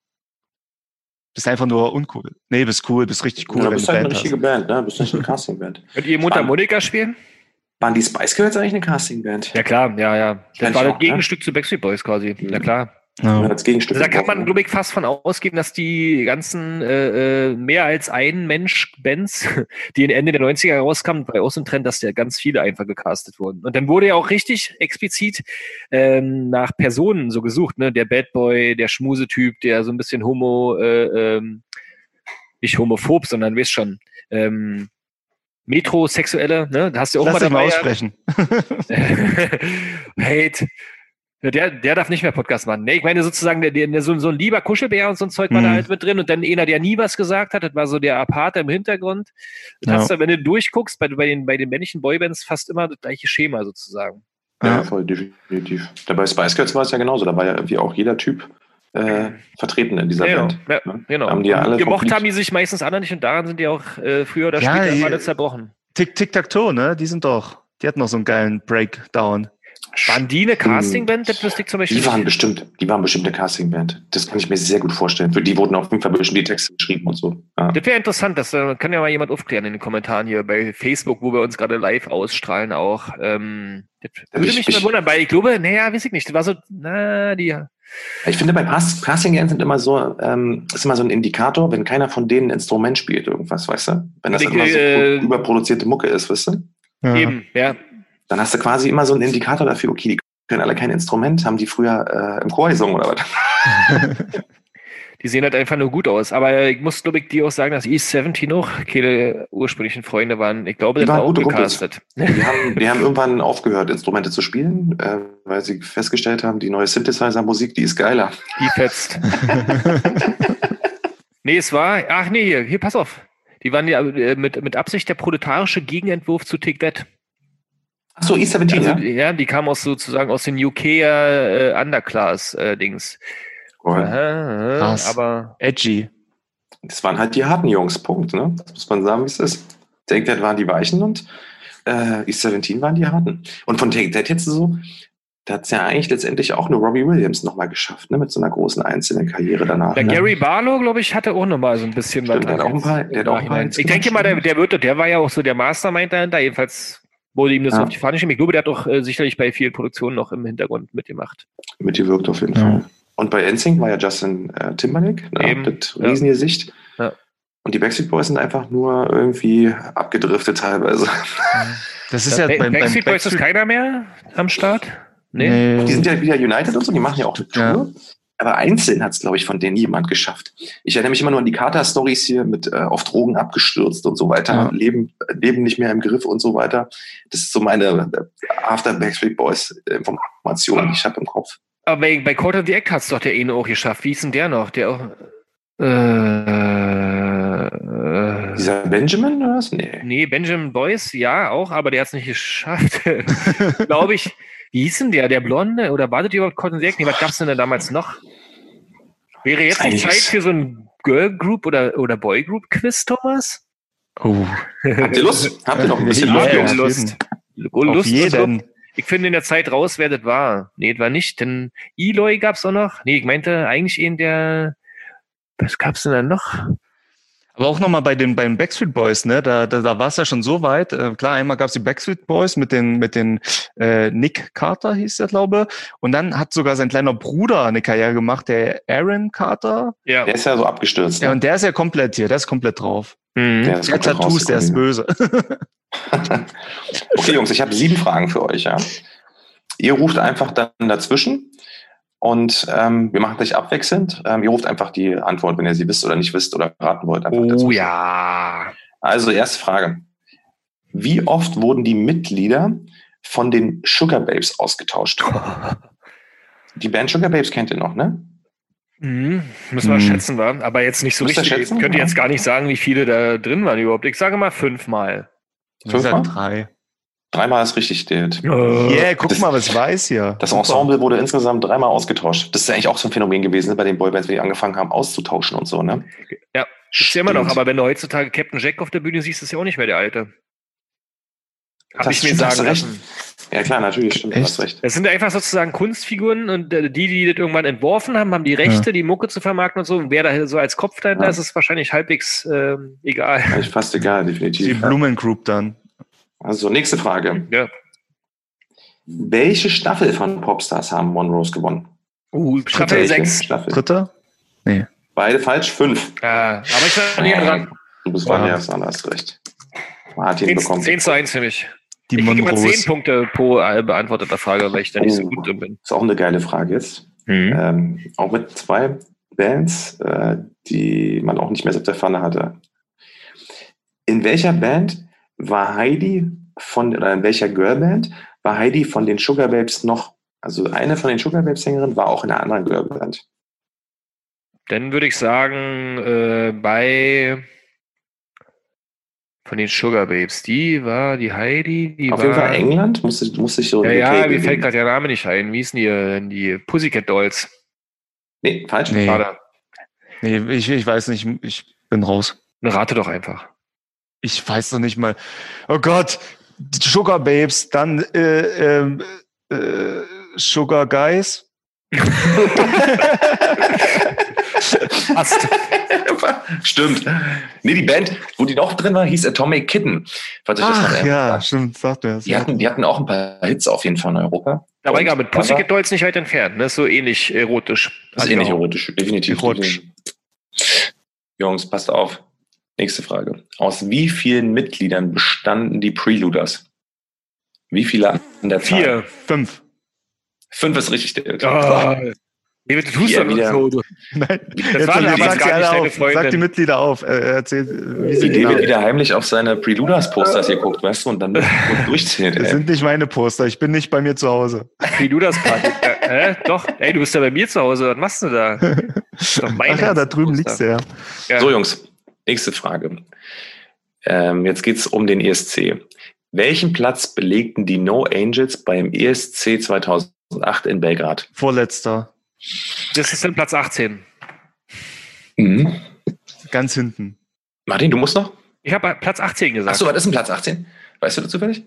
Bist einfach nur uncool. Nee, bist cool, bist richtig cool, ja, du wenn bist du halt eine Band richtige hast. Band, ne? Du bist nicht eine Castingband. Könnt ihr Mundharmonika spielen? Waren die Spice Girls eigentlich eine Castingband? Ja, klar, ja, ja. Das war das ne? Gegenstück zu Backstreet Boys quasi. Mhm. Ja, klar. Ja. Als Gegenstück. Also da kann man, glaube ich, fast von ausgehen, dass die ganzen äh, äh, mehr als ein Mensch-Bands, die in Ende der 90er rauskamen, bei uns im Trend, dass da ganz viele einfach gecastet wurden. Und dann wurde ja auch richtig explizit ähm, nach Personen so gesucht, ne? Der Bad Boy, der Schmusetyp, der so ein bisschen homo, äh, ähm, nicht homophob, sondern wisst schon, ähm, Metrosexuelle, ne? Da hast du auch Lass mal dich mal dabei. aussprechen. Hate. Ja, Der, der darf nicht mehr Podcast machen. Nee, ich meine sozusagen, der, der, so, so ein lieber Kuschelbär und so ein Zeug war da Mhm. halt mit drin und dann einer, der nie was gesagt hat, das war so der Aparte im Hintergrund. Das Ja. hast du, wenn du durchguckst, bei, bei, den, bei den männlichen Boybands fast immer das gleiche Schema sozusagen. Ja, Ja. voll, definitiv. Dabei Spice Girls war es ja genauso. Da war ja irgendwie auch jeder Typ äh, vertreten in dieser Genau, Band. ja, ne? genau. Haben die ja alle Gemocht haben die sich meistens alle nicht und daran sind die auch äh, früher oder Ja, später die- alle zerbrochen. Tic, Tic Tac Toe, ne? Die sind doch, die hatten noch so einen geilen Breakdown. Waren die eine Castingband, das wüsste ich zum Beispiel Die waren bestimmt, die waren bestimmt eine Castingband. Das kann ich mir sehr gut vorstellen. Für die wurden auf jeden Fall bestimmt die Texte geschrieben und so. Ja. Das wäre interessant, das äh, kann ja mal jemand aufklären in den Kommentaren hier bei Facebook, wo wir uns gerade live ausstrahlen auch. Ähm, das würde ich- mich ich- mal wundern, weil ich glaube, naja, weiß ich nicht, das war so, na, die, Ich finde, bei Pass Passing sind immer so, ähm, ist immer so ein Indikator, wenn keiner von denen ein Instrument spielt, irgendwas, weißt du? Wenn das Ich, immer so äh, überproduzierte Mucke ist, weißt du? Ja. eben, ja. Dann hast du quasi immer so einen Indikator dafür, okay, die können alle kein Instrument, haben die früher äh, im Chor gesungen oder was? Die sehen halt einfach nur gut aus. Aber ich muss, glaube ich, dir auch sagen, dass East 17 auch keine ursprünglichen Freunde waren. Ich glaube, Die das war waren auch gecastet. Die haben, die haben irgendwann aufgehört, Instrumente zu spielen, äh, weil sie festgestellt haben, die neue Synthesizer-Musik, die ist geiler. Die fetzt. nee, es war, ach nee, hier, hier, pass auf. Die waren ja äh, mit, mit Absicht der proletarische Gegenentwurf zu Take That. Achso, E17, Also, ja? ja, die kamen aus sozusagen aus den UK äh, Underclass-Dings. Cool. Krass. aber Edgy. Das waren halt die harten Jungs, Punkt. Ne? Das muss man sagen, wie es ist. Take That waren die Weichen und äh, E17 waren die harten. Und von Take That jetzt so, da hat es ja eigentlich letztendlich auch nur Robbie Williams nochmal geschafft, ne? mit so einer großen einzelnen Karriere danach. der ne? Gary Barlow, glaube ich, hatte auch noch mal so ein bisschen Stimmt, der hat auch ein paar- der hat auch ein paar Ich denke mal, der, der wird, der war ja auch so der Mastermind dahinter. Jedenfalls wurde ihm das Ja. auf die Fahne geschrieben. Ich glaube, der hat doch äh, sicherlich bei vielen Produktionen noch im Hintergrund mitgemacht. Mitgewirkt auf jeden Ja. Fall. Und bei NSYNC war ja Justin äh, Timberlake, ne? Eben, das ja. Riesengesicht. Ja. Und die Backstreet Boys sind einfach nur irgendwie abgedriftet teilweise. Das ist ja Ba- beim, beim Backstreet Boys ist keiner mehr am Start? Nee. Nee. Die sind ja wieder United und so, die machen ja auch eine Ja. Tour. Aber einzeln hat es, glaube ich, von denen niemand geschafft. Ich erinnere mich immer nur an die Carter-Stories hier mit äh, auf Drogen abgestürzt und so weiter, Ja. Leben, Leben nicht mehr im Griff und so weiter. Das ist so meine äh, After Backstreet Boys äh, Information, die ich habe im Kopf. Aber bei, bei Court of the Act hat es doch der eine auch geschafft. Wie ist denn der noch? Der auch. Äh, äh, Dieser Benjamin oder was? Nee. nee, Benjamin Boyce, ja, auch, aber der hat es nicht geschafft. Glaube ich. Wie hieß denn der? Der Blonde? Oder war das überhaupt the Act? Nee, was gab es denn da damals noch? Wäre jetzt Einiges. Zeit für so ein Girl Group oder, oder Boy Group Quiz, Thomas? Oh, Habt ihr Lust? Habt ihr noch ein bisschen Ja, Lust, ja. Lust. Oh, auf Lust und jeden. Ich finde in der Zeit raus, wer das war. Nee, das war nicht. Denn Eloy gab es auch noch. Nee, ich meinte eigentlich in der. Was gab's denn da noch? Aber auch nochmal bei den, beim Backstreet Boys, ne? Da, da, da war es ja schon so weit. Äh, klar, einmal gab es die Backstreet Boys mit den, mit den äh, Nick Carter hieß der, glaube Und dann hat sogar sein kleiner Bruder eine Karriere gemacht, der Aaron Carter. Ja. Der ist ja so abgestürzt. Ja, Ne? und der ist ja komplett hier, der ist komplett drauf. Mhm. Der ist Der Tattoos, der ist böse. Okay, Jungs, ich habe sieben Fragen für euch. Ja? Ihr ruft einfach dann dazwischen und ähm, wir machen gleich abwechselnd. Ähm, ihr ruft einfach die Antwort, wenn ihr sie wisst oder nicht wisst oder raten wollt. Einfach Oh dazwischen. ja. Also erste Frage. Wie oft wurden die Mitglieder von den Sugar Babes ausgetauscht? Die Band Sugar Babes kennt ihr noch, ne? Mhm. Müssen wir Mhm. schätzen, wa? Aber jetzt nicht so Müsst ihr richtig. schätzen? Ich könnte Ja. jetzt gar nicht sagen, wie viele da drin waren überhaupt. Ich sage mal fünfmal. Fünfmal? drei. Dreimal ist richtig. Das Yeah, guck das- mal, was ich weiß hier. das Ensemble wurde insgesamt dreimal ausgetauscht. Das ist ja eigentlich auch so ein Phänomen gewesen ne, bei den Boybands, wie die angefangen haben auszutauschen und so, ne? Ja, Ist ja immer noch, aber wenn du heutzutage Captain Jack auf der Bühne siehst, ist ja auch nicht mehr der Alte. Hab Das ich mir sagen du recht. lassen. Ja klar, natürlich, stimmt, du Echt? hast recht. Das sind einfach sozusagen Kunstfiguren und äh, die, die das irgendwann entworfen haben, haben die Rechte, die Mucke zu vermarkten und so. Und wer da so als Kopf dahinter Ja. ist, ist wahrscheinlich halbwegs ähm, egal. Eigentlich fast egal, Die definitiv. Blumen Group dann. Also, nächste Frage. Ja. Welche Staffel von Popstars haben Monrose gewonnen? Uh, Staffel Welche 6. Staffel? Dritter? Beide falsch, fünf. Ja, aber ich war näher dran. Du bist Ja. ja. näher dran, hast recht. Martin 10, bekommt. 10 zu 1 für mich. Die ich kriege immer 10 Monrose. Punkte pro äh, beantworteter Frage, weil ich da nicht so Oh. gut drin bin. Ist auch eine geile Frage jetzt. Mhm. Ähm, auch mit zwei Bands, äh, die man auch nicht mehr so auf der Pfanne hatte. In welcher Band war Heidi von, oder in welcher Girlband war Heidi von den Sugar Babes noch, also eine von den Sugar Babes Sängerinnen war auch in einer anderen Girlband. Dann würde ich sagen, äh, bei von den Sugar Babes, die war die Heidi, die Auf war. jeden Fall England, musste, musste ich so. Ja, ja, mir geben. fällt gerade der Name nicht ein. Wie hießen die, denn die Pussycat Dolls? Nee, falsch. Nee. Nee, ich, ich weiß nicht, ich bin raus. Rate doch einfach. Ich weiß noch nicht mal. Oh Gott, Sugar Babes, dann äh, ähm, Äh, Sugar Guys. Passt. Stimmt. Nee, die Band, wo die noch drin war, hieß Atomic Kitten. Falls euch das noch Ach ja, stimmt, sagt mir das. Die hatten, die hatten auch ein paar Hits auf jeden Fall in Europa. Aber egal, mit aber- Pussycat Dolls nicht weit entfernt. Ne? Ist so ähnlich erotisch. Das ist eh nicht erotisch, definitiv. Erotisch. Jungs, passt auf. Nächste Frage. Aus wie vielen Mitgliedern bestanden die Preluders? Wie viele an der Zahl? Vier. Fünf. Fünf ist richtig. David. Oh. David, du tust nur wieder. so. Du. Nein, Das waren aber sag gar sie alle nicht auf. Freundin. Sag die Mitglieder auf. Äh, erzähl, wie sie David genau. wieder heimlich auf seine Preluders-Posters hier guckt, weißt du, und dann durchzählt. Das Ey. sind nicht meine Poster. Ich bin nicht bei mir zu Hause. Wie du das Party. Ja, hä? Doch, ey, du bist ja bei mir zu Hause. Was machst du da? Das ist doch mein Ach ja, da drüben liegt's Poster. ja. Ja. So, Jungs, nächste Frage. Ähm, jetzt geht's um den ESC. Welchen Platz belegten die No Angels beim ESC 2008 in Belgrad? Vorletzter. Das ist dann Platz 18. Mhm. Ganz hinten. Martin, du musst noch? Ich habe Platz 18 gesagt. Achso, was ist denn Platz 18? Weißt du das zufällig?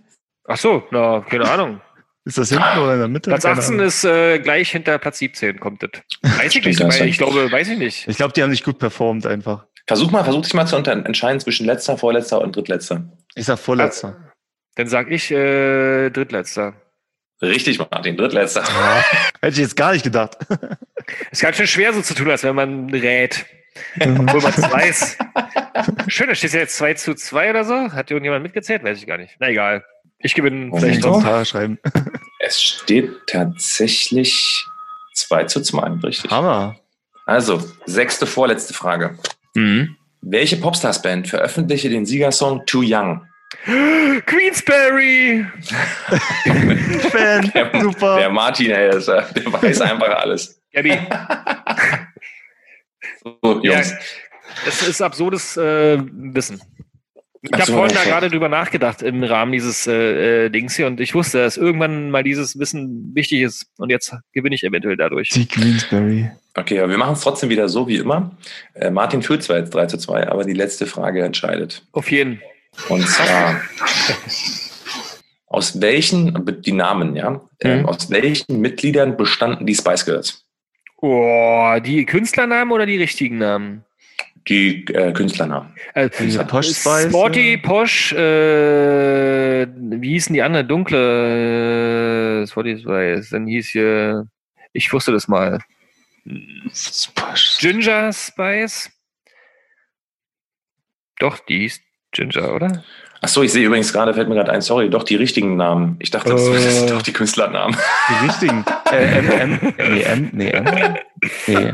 Ach so, na, keine Ahnung. Ist das hinten oder in der Mitte? Platz Keine 18 Ahnung. ist äh, gleich hinter Platz 17, kommt das. Weiß ich nicht. Weil ich glaube, weiß ich nicht. Ich glaube, die haben nicht gut performt einfach. Versuch mal, versuch dich mal zu entscheiden zwischen letzter, vorletzter und drittletzter. Ich sag vorletzter. Dann sag ich äh, Drittletzter. Richtig, Martin, drittletzter. Hätte ich jetzt gar nicht gedacht. Ist ganz schön schwer so zu tun, als wenn man rät. Obwohl man es weiß. Schön, da steht ja jetzt 2 zu 2 oder so. Hat irgendjemand mitgezählt? Weiß ich gar nicht. Na egal. Ich gewinne Oh, vielleicht. Kommentar schreiben. Es steht tatsächlich 2 zu 2, richtig. Hammer. Also, sechste, vorletzte Frage. Mhm. Welche Popstars-Band veröffentlichte den Siegersong Too Young? Queensberry! Fan. Der, Super. der Martin, ey, äh, der weiß einfach alles. Gabi, So, Ja, Jungs. es ist absurdes äh, Wissen. Ich habe vorhin da gerade drüber nachgedacht im Rahmen dieses äh, äh, Dings hier und ich wusste, dass irgendwann mal dieses Wissen wichtig ist und jetzt gewinne ich eventuell dadurch. Die Queensberry. Okay, aber wir machen es trotzdem wieder so wie immer. Äh, Martin führt zwar jetzt 3 zu 2, aber die letzte Frage entscheidet. Auf jeden. Und zwar, aus welchen, die Namen, ja, ähm, Mhm. aus welchen Mitgliedern bestanden die Spice Girls? Oh, die Künstlernamen oder die richtigen Namen? Die äh, Künstlernamen. Äh, Diese Posh Spice, Sporty. Posh, äh, wie hießen die anderen? Dunkle, äh, Sporty Spice. Dann hieß hier, ich wusste das mal. Ginger Spice. Doch, die hieß Ginger, oder? Ach so, ich sehe übrigens gerade, fällt mir gerade ein, sorry, doch die richtigen Namen. Ich dachte, das, Äh. das sind doch die Künstlernamen. Die richtigen. Äh, M, M, nee, M, nee, M. Nee.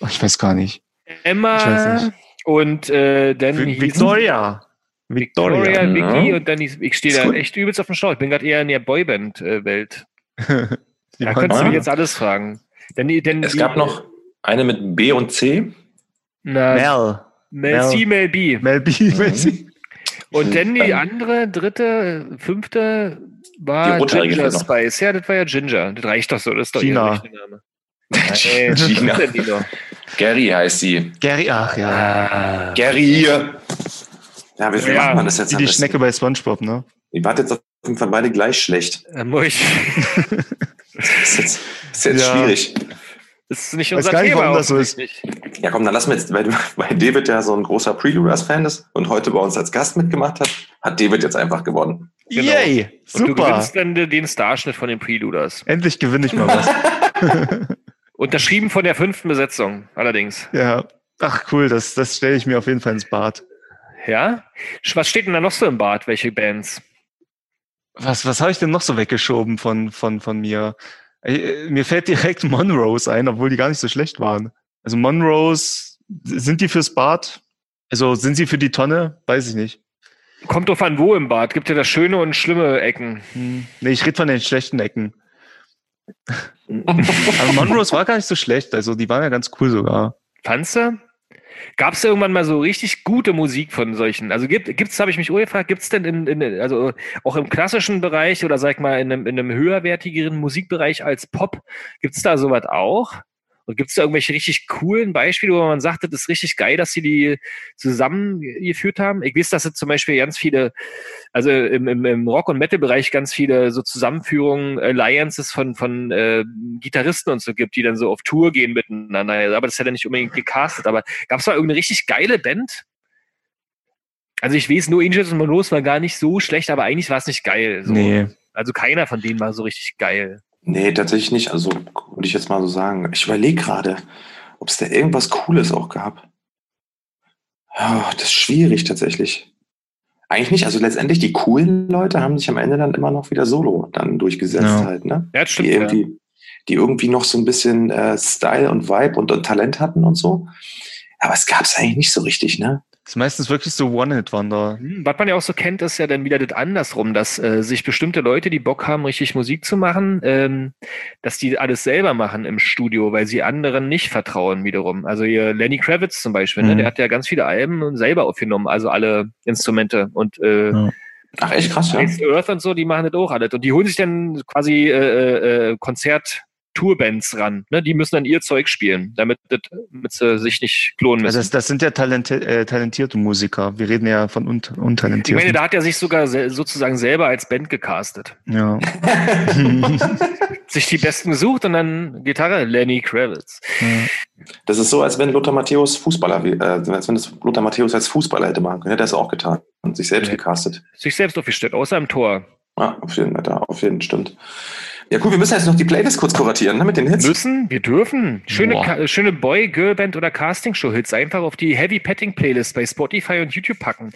Oh, ich weiß gar nicht. Emma und äh, dann Victoria. Victoria, Victoria. Ja. Vicky und dann hieß, ich stehe da echt übelst auf dem Schlauch. Ich bin gerade eher in der Boyband-Welt. Da könntest du mich Ah. jetzt alles fragen. Denn, denn Es gab noch eine mit B und C. na, Mel. Mel C, Mel B. Mel B. Mel C. Und dann die andere, dritte, fünfte war Die Ginger. Spice. Ja, das war ja Ginger. Das reicht doch so. Das ist doch Gina. ihr richtiger Name. Nein, Gina. Gary heißt sie. Gary, ach ja. Ah, Gary. Ja, wie wie macht man das jetzt Wie die Schnecke bei Spongebob, ne? Ihr wart jetzt auf jeden Fall beide gleich schlecht. äh, muss ich. Das ist jetzt, das ist jetzt Ja. schwierig. Das ist nicht Weiß unser gar nicht, Thema. warum das so ist. Ja, komm, dann lassen wir jetzt, weil, weil David ja so ein großer Preluders-Fan ist und heute bei uns als Gast mitgemacht hat, hat David jetzt einfach gewonnen. Genau. Yay! Und du Super! gewinnst dann den Starschnitt von den Preluders. Endlich gewinne ich mal was. Unterschrieben von der fünften Besetzung, allerdings. ja. Ach cool, das, das stelle ich mir auf jeden Fall ins Bad. Ja? Was steht denn da noch so im Bad? Welche Bands? Was, was habe ich denn noch so weggeschoben von, von, von mir? Äh, Mir fällt direkt Monrose ein, obwohl die gar nicht so schlecht waren. Also Monrose, sind die fürs Bad? Also sind sie für die Tonne? Weiß ich nicht. Kommt drauf an, wo im Bad. Gibt ja da schöne und schlimme Ecken. Hm. Nee, ich rede von den schlechten Ecken. Aber Monrose war gar nicht so schlecht. Also die waren ja ganz cool sogar. Fandst du? Gab es irgendwann mal so richtig gute Musik von solchen? Also gibt es, habe ich mich gefragt, gibt es denn in, in, also auch im klassischen Bereich oder sag mal in einem, in einem höherwertigeren Musikbereich als Pop, gibt es da sowas auch? Und gibt es da irgendwelche richtig coolen Beispiele, wo man sagt, das ist richtig geil, dass sie die zusammengeführt haben? Ich weiß, dass es zum Beispiel ganz viele, also im, im, im Rock- und Metal-Bereich ganz viele so Zusammenführungen, Alliances von, von äh, Gitarristen und so gibt, die dann so auf Tour gehen miteinander. Aber das ist ja nicht unbedingt gecastet. Aber gab es da irgendeine richtig geile Band? Also ich weiß, nur Angels und Monos war gar nicht so schlecht, aber eigentlich war es nicht geil. So. Nee. Also keiner von denen war so richtig geil. Nee, tatsächlich nicht. Also würde ich jetzt mal so sagen. Ich überlege gerade, ob es da irgendwas Cooles auch gab. Ja, das ist schwierig tatsächlich. Eigentlich nicht. Also letztendlich die coolen Leute haben sich am Ende dann immer noch wieder solo dann durchgesetzt Ja. halt, ne? Ja, das stimmt. Die Ja. irgendwie, die irgendwie noch so ein bisschen äh, Style und Vibe und, und Talent hatten und so. Aber es gab es eigentlich nicht so richtig, ne? Das ist meistens wirklich so One-Hit-Wonder. Hm, Was man ja auch so kennt, ist ja dann wieder das andersrum, dass äh, sich bestimmte Leute, die Bock haben, richtig Musik zu machen, ähm, dass die alles selber machen im Studio, weil sie anderen nicht vertrauen wiederum. Also hier Lenny Kravitz zum Beispiel, ne, Mhm. der hat ja ganz viele Alben selber aufgenommen, also alle Instrumente und äh, Ja. Ach, echt krass, ja. Earth und so, die machen das auch alles. Und die holen sich dann quasi äh, äh, Konzert-Tourbands ran. Ne? Die müssen dann ihr Zeug spielen, damit, das, damit sie sich nicht klonen müssen. Also das, das sind ja talenti äh, talentierte Musiker. Wir reden ja von un ich untalentierten. meine, da hat er sich sogar se sozusagen selber als Band gecastet. ja. Sich die Besten gesucht und dann Gitarre, Lenny Kravitz. Das ist so, als wenn Lothar Matthäus Fußballer, äh, als wenn das Lothar Matthäus als Fußballer hätte machen können. Hätte er es auch getan und sich selbst Ja. gecastet. Sich selbst aufgestellt, außer im Tor. Ja, auf jeden Fall, da, auf jeden stimmt. Ja, cool, wir müssen jetzt noch die Playlist kurz kuratieren, ne, mit den Hits. Müssen, wir dürfen. Schöne. Ka- schöne Boy, Girlband oder Castingshow-Hits einfach auf die Heavy Petting Playlist bei Spotify und YouTube packen.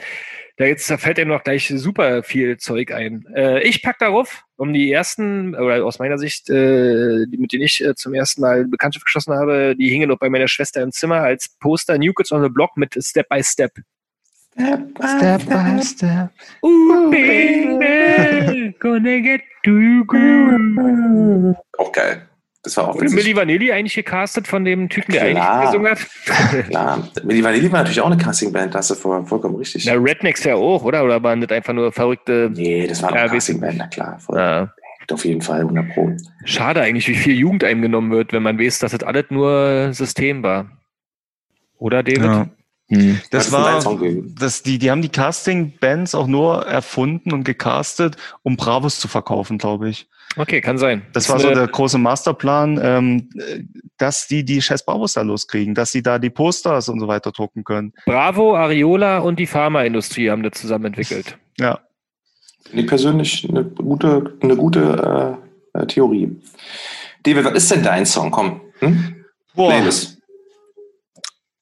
Da jetzt da fällt einem noch gleich super viel Zeug ein. Äh, ich pack darauf, um die ersten, oder aus meiner Sicht, äh, die, mit denen ich äh, zum ersten Mal Bekanntschaft geschlossen habe, die hingen noch bei meiner Schwester im Zimmer als Poster New Kids on the Block mit Step by Step. Step by step. Ooh, baby, gonna get to you, girl. Auch geil. Das war auch Wurde. Milli Vanilli eigentlich gecastet von dem Typen, der Klar. eigentlich gesungen hat? Klar. Milli Vanilli war natürlich auch eine Castingband, da hast du voll, vollkommen richtig. Na, Rednecks ja auch, oder? Oder waren das einfach nur verrückte. Nee, das war eine Castingband, na klar. Voll. Ja. Auf jeden Fall, 100 Pro. Schade eigentlich, wie viel Jugend einem genommen wird, wenn man weiß, dass das alles nur System war. Oder, David? Ja. Hm. Das dein war, das, die, die haben die Casting-Bands auch nur erfunden und gecastet, um Bravos zu verkaufen, glaube ich. Okay, kann sein. Das Ist war so der große Masterplan, ähm, dass die die scheiß Bravos da loskriegen, dass sie da die Posters und so weiter drucken können. Bravo, Ariola und die Pharmaindustrie haben das zusammen entwickelt. Ja. Finde ich persönlich eine gute, eine gute äh, äh, Theorie. David, was ist denn dein Song? Komm. Hm? Boah, Playlist.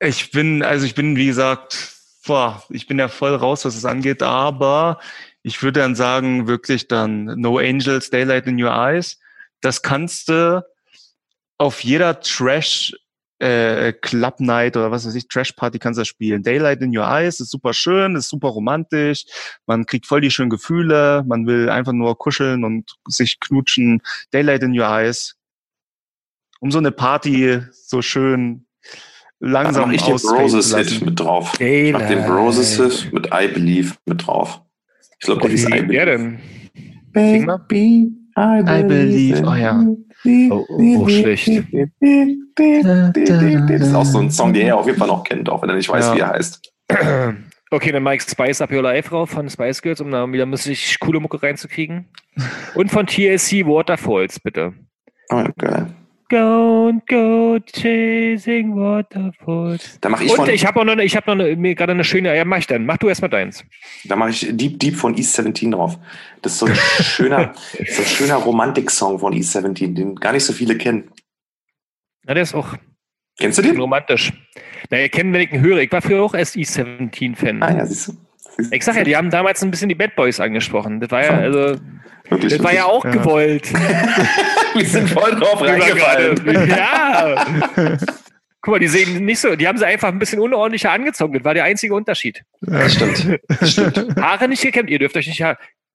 Ich bin, also ich bin, wie gesagt, boah, ich bin ja voll raus, was es angeht, aber ich würde dann sagen, wirklich dann No Angels, Daylight in Your Eyes. Das kannst du auf jeder Trash äh, Club Night oder was weiß ich, Trash Party kannst du das spielen. Daylight in Your Eyes ist super schön, ist super romantisch, man kriegt voll die schönen Gefühle, man will einfach nur kuscheln und sich knutschen. Daylight in Your Eyes. Um so eine Party so schön langsam mache ich den Broses-Hit lassen. mit drauf. Ich mach den Daylight. Broses-Hit mit I Believe mit drauf. Ich glaube, der wie hieß I Believe. denn? Sing mal. Baby, I I believe. Oh ja. Oh, oh, oh, schlecht. Das ist auch so ein Song, den er auf jeden Fall noch kennt, auch wenn er nicht weiß, Ja. wie er heißt. Okay, dann Mike Spice Up Your Life drauf von Spice Girls, um da wieder richtig coole Mucke reinzukriegen. Und von TLC Waterfalls, bitte. Oh, geil. Don't go chasing waterfalls. Da mache ich, Und ich habe auch noch, eine- ich habe noch eine, mir gerade eine schöne, ja, mach ich dann. Mach du erstmal deins. da mache ich Deep Deep von East 17 drauf. Das ist so ein schöner, so ein schöner Romantik-Song von East 17, den gar nicht so viele kennen. Na, der ist auch Kennst du den? romantisch. Na, ihr kennt, wenn ich ihn höre. Ich war früher auch erst E17-Fan. Ah ja, siehst du. Ich sag ja, die haben damals ein bisschen die Bad Boys angesprochen. Das war ja, also, Wirklich, das war ja auch Ja. gewollt. Wir sind voll drauf reingefallen. ja. Guck mal, die sehen nicht so, die haben sie einfach ein bisschen unordentlicher angezogen. Das war der einzige Unterschied. Das stimmt. Das stimmt. Haare nicht gekämmt, ihr dürft euch nicht,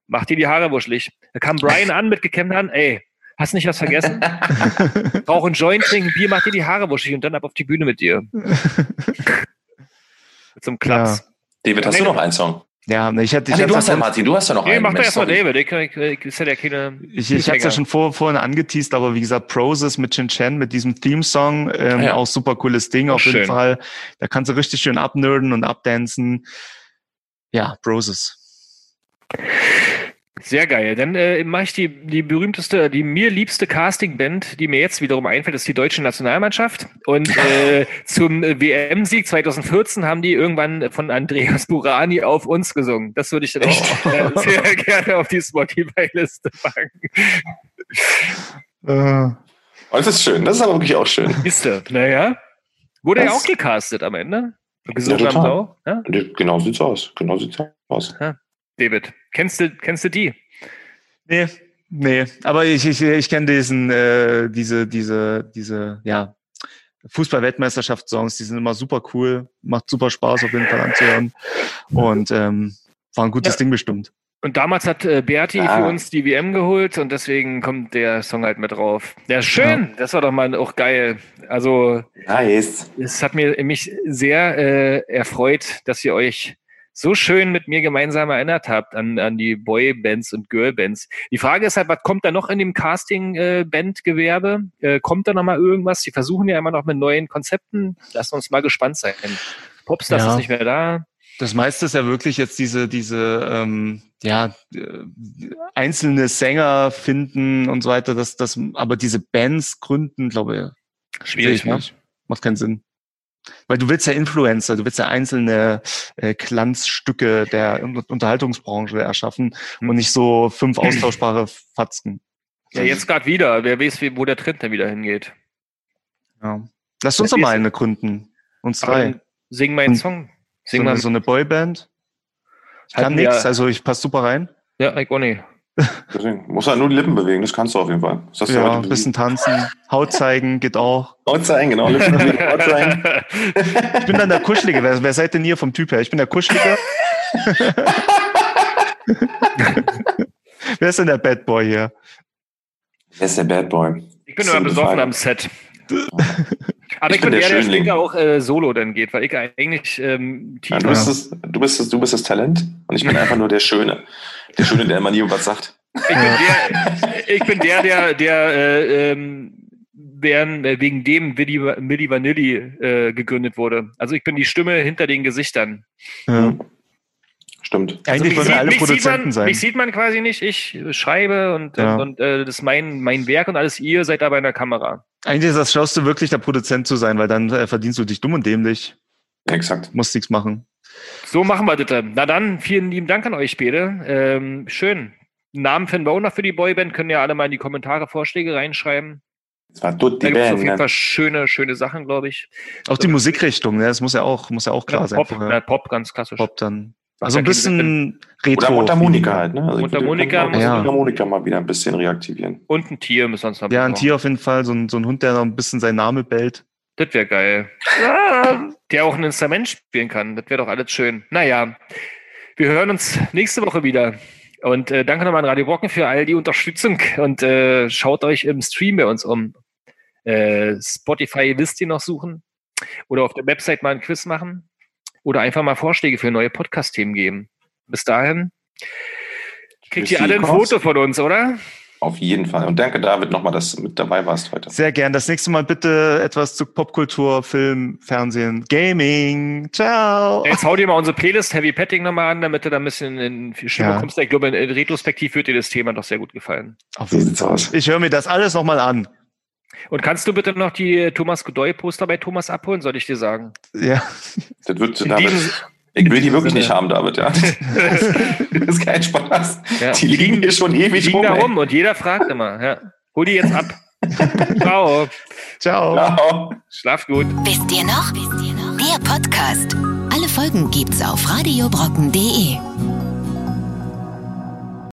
macht ihr die Haare wuschelig. Da kam Brian an mit gekämmten Haaren, ey, hast nicht was vergessen? Rauch einen Joint, trinken Bier, macht dir die Haare wuschelig und dann ab auf die Bühne mit dir. mit so einem Klaps. David, hast du noch einen Song? Ja, ich hatte, ich Ah, nee, hatte du hast ja, schon, Martin, du hast ja noch Nee, einen. mach doch erstmal. David. Ich, ich, ich ist ja der keine. ich, ich hatte es ja schon vor, vorhin angeteased, aber wie gesagt, Proses mit Chin Chen, mit diesem Theme-Song, ähm, Ja. auch super cooles Ding auf jeden schön. Fall. Da kannst du richtig schön abnerden und abdancen. Ja, Proses. Sehr geil. Dann äh, mache ich die, die berühmteste, die mir liebste Casting-Band, die mir jetzt wiederum einfällt, ist die deutsche Nationalmannschaft. Und äh, zum äh, WM-Sieg 2014 haben die irgendwann von Andreas Burani auf uns gesungen. Das würde ich dann auch äh, sehr gerne auf die Spotify-Liste packen. Äh, Oh, das ist schön. Das ist aber wirklich auch schön. Liste, naja. Wurde ja Das- auch gecastet am Ende. Gesungen Ja, total. auch. Ja? Genau sieht's aus. Genau sieht's aus. David, kennst du, kennst du die? nee, nee. Aber ich, ich, ich kenne diesen, äh, diese, diese, diese, ja, Fußball-Weltmeisterschaftssongs, die sind immer super cool, macht super Spaß auf jeden Fall anzuhören. Und ähm, war ein gutes Ja. Ding bestimmt. Und damals hat äh, Berti Ah. für uns die WM geholt und deswegen kommt der Song halt mit drauf. Ja, schön. Das war doch mal auch geil. Also, Nice. es hat mir mich sehr äh, erfreut, dass ihr euch so schön mit mir gemeinsam erinnert habt an, an die Boy-Bands und Girl-Bands. Die Frage ist halt, was kommt da noch in dem Casting-Band-Gewerbe? Äh, kommt da noch mal irgendwas? Die versuchen ja immer noch mit neuen Konzepten. Lassen uns mal gespannt sein. Popstars Ja. ist nicht mehr da. Das meiste ist ja wirklich jetzt diese, diese, ähm, ja, äh, einzelne Sänger finden und so weiter, das, das, aber diese Bands gründen, glaube ich, Schwierig, ne? Macht keinen Sinn. Weil du willst ja Influencer, du willst ja einzelne äh, Glanzstücke der Un- Unterhaltungsbranche erschaffen Hm. und nicht so fünf austauschbare Fatzken. Ja, jetzt gerade wieder. Wer weiß, wie- wo der Trend dann wieder hingeht. Ja. Lass uns doch mal eine gründen. Uns drei. Sing meinen Song. So Sing mal. eine, so eine Boyband. Ich kann nichts, also ich passe super rein. Ja, ich auch nicht. Deswegen musst du halt nur die Lippen bewegen. Das kannst du auf jeden Fall. Das hast du Ja, ein bisschen tanzen, Haut zeigen, geht auch. Haut zeigen, genau. Lippen bewegen, Haut zeigen. Ich bin dann der Kuschelige. Wer, wer seid denn ihr vom Typ her? Ich bin der Kuschelige. wer ist denn der Bad Boy hier? Wer ist der Bad Boy? Ich bin immer besoffen am Set. Aber Ich ich, bin der der, der Schönling. auch äh, solo dann geht, weil ich eigentlich ähm, Ja, du, bist das, du, bist das, du bist das Talent und ich bin einfach nur der Schöne. Der Schöne, der immer nie was sagt. Ich bin der, ich bin der, der, der äh, ähm, während, äh, wegen dem Milli, Milli Vanilli äh, gegründet wurde. Also ich bin die Stimme hinter den Gesichtern. Ja. Stimmt. Also Eigentlich wollen wir alle Produzenten sieht man, sein. Mich sieht man quasi nicht. Ich schreibe und, Ja. und, äh, das ist mein, mein Werk und alles. Ihr seid dabei in der Kamera. Eigentlich ist das Schlauste wirklich der Produzent zu sein, weil dann äh, verdienst du dich dumm und dämlich, Ja, exakt. musst nichts machen. So machen wir das. dann. Na dann, vielen lieben Dank an euch beide. Ähm, schön. Namen finden wir auch noch für die Boyband. Können ja alle mal in die Kommentare Vorschläge reinschreiben. Das war Da die gibt es auf Band. jeden Ne? Fall schöne, schöne Sachen, glaube ich. Auch die Musikrichtung, ne? das muss ja auch, muss ja auch klar Ja, sein. Pop, vorher. na, Pop, ganz klassisch. Pop dann. Also ein bisschen Retro. Oder Mundharmonika halt. Ne? Also Mundharmonika Ja. Mundharmonika mal wieder ein bisschen reaktivieren. Und ein Tier müssen wir uns noch Ja, ein. Tier auf jeden Fall, so ein, so ein Hund, der noch ein bisschen seinen Namen bellt. Das wäre geil. Der auch ein Instrument spielen kann. Das wäre doch alles schön. Naja, wir hören uns nächste Woche wieder. Und äh, danke nochmal an Radio Brocken für all die Unterstützung. Und äh, schaut euch im Stream bei uns um. Äh, Spotify wisst ihr noch suchen. Oder auf der Website mal ein Quiz machen. Oder einfach mal Vorschläge für neue Podcast-Themen geben. Bis dahin. Kriegt ihr alle ein. Foto von uns, oder? Auf jeden Fall. Und danke, David, nochmal, dass du mit dabei warst heute. Sehr gern. Das nächste Mal bitte etwas zu Popkultur, Film, Fernsehen, Gaming. Ciao. Jetzt hau dir mal unsere Playlist Heavy Petting nochmal an, damit du da ein bisschen in Stimmung Ja. kommst. Ich glaube, in, in Retrospektiv wird dir das Thema doch sehr gut gefallen. Auf So jeden sieht's aus. Ich höre mir das alles nochmal an. Und kannst du bitte noch die Thomas Godoy-Poster bei Thomas abholen, soll ich dir sagen? Ja. Das wird, In David, diesem- ich will die wirklich Sinne. nicht haben, David. Ja. das ist kein Spaß. Ja. Die liegen hier schon Die ewig liegen rum. da rum und jeder fragt immer. Ja. Hol die jetzt ab. Ciao. Ciao. Ciao. Schlaf gut. Wisst ihr noch? Wisst ihr noch? Der Podcast. Alle Folgen gibt's auf radiobrocken.de.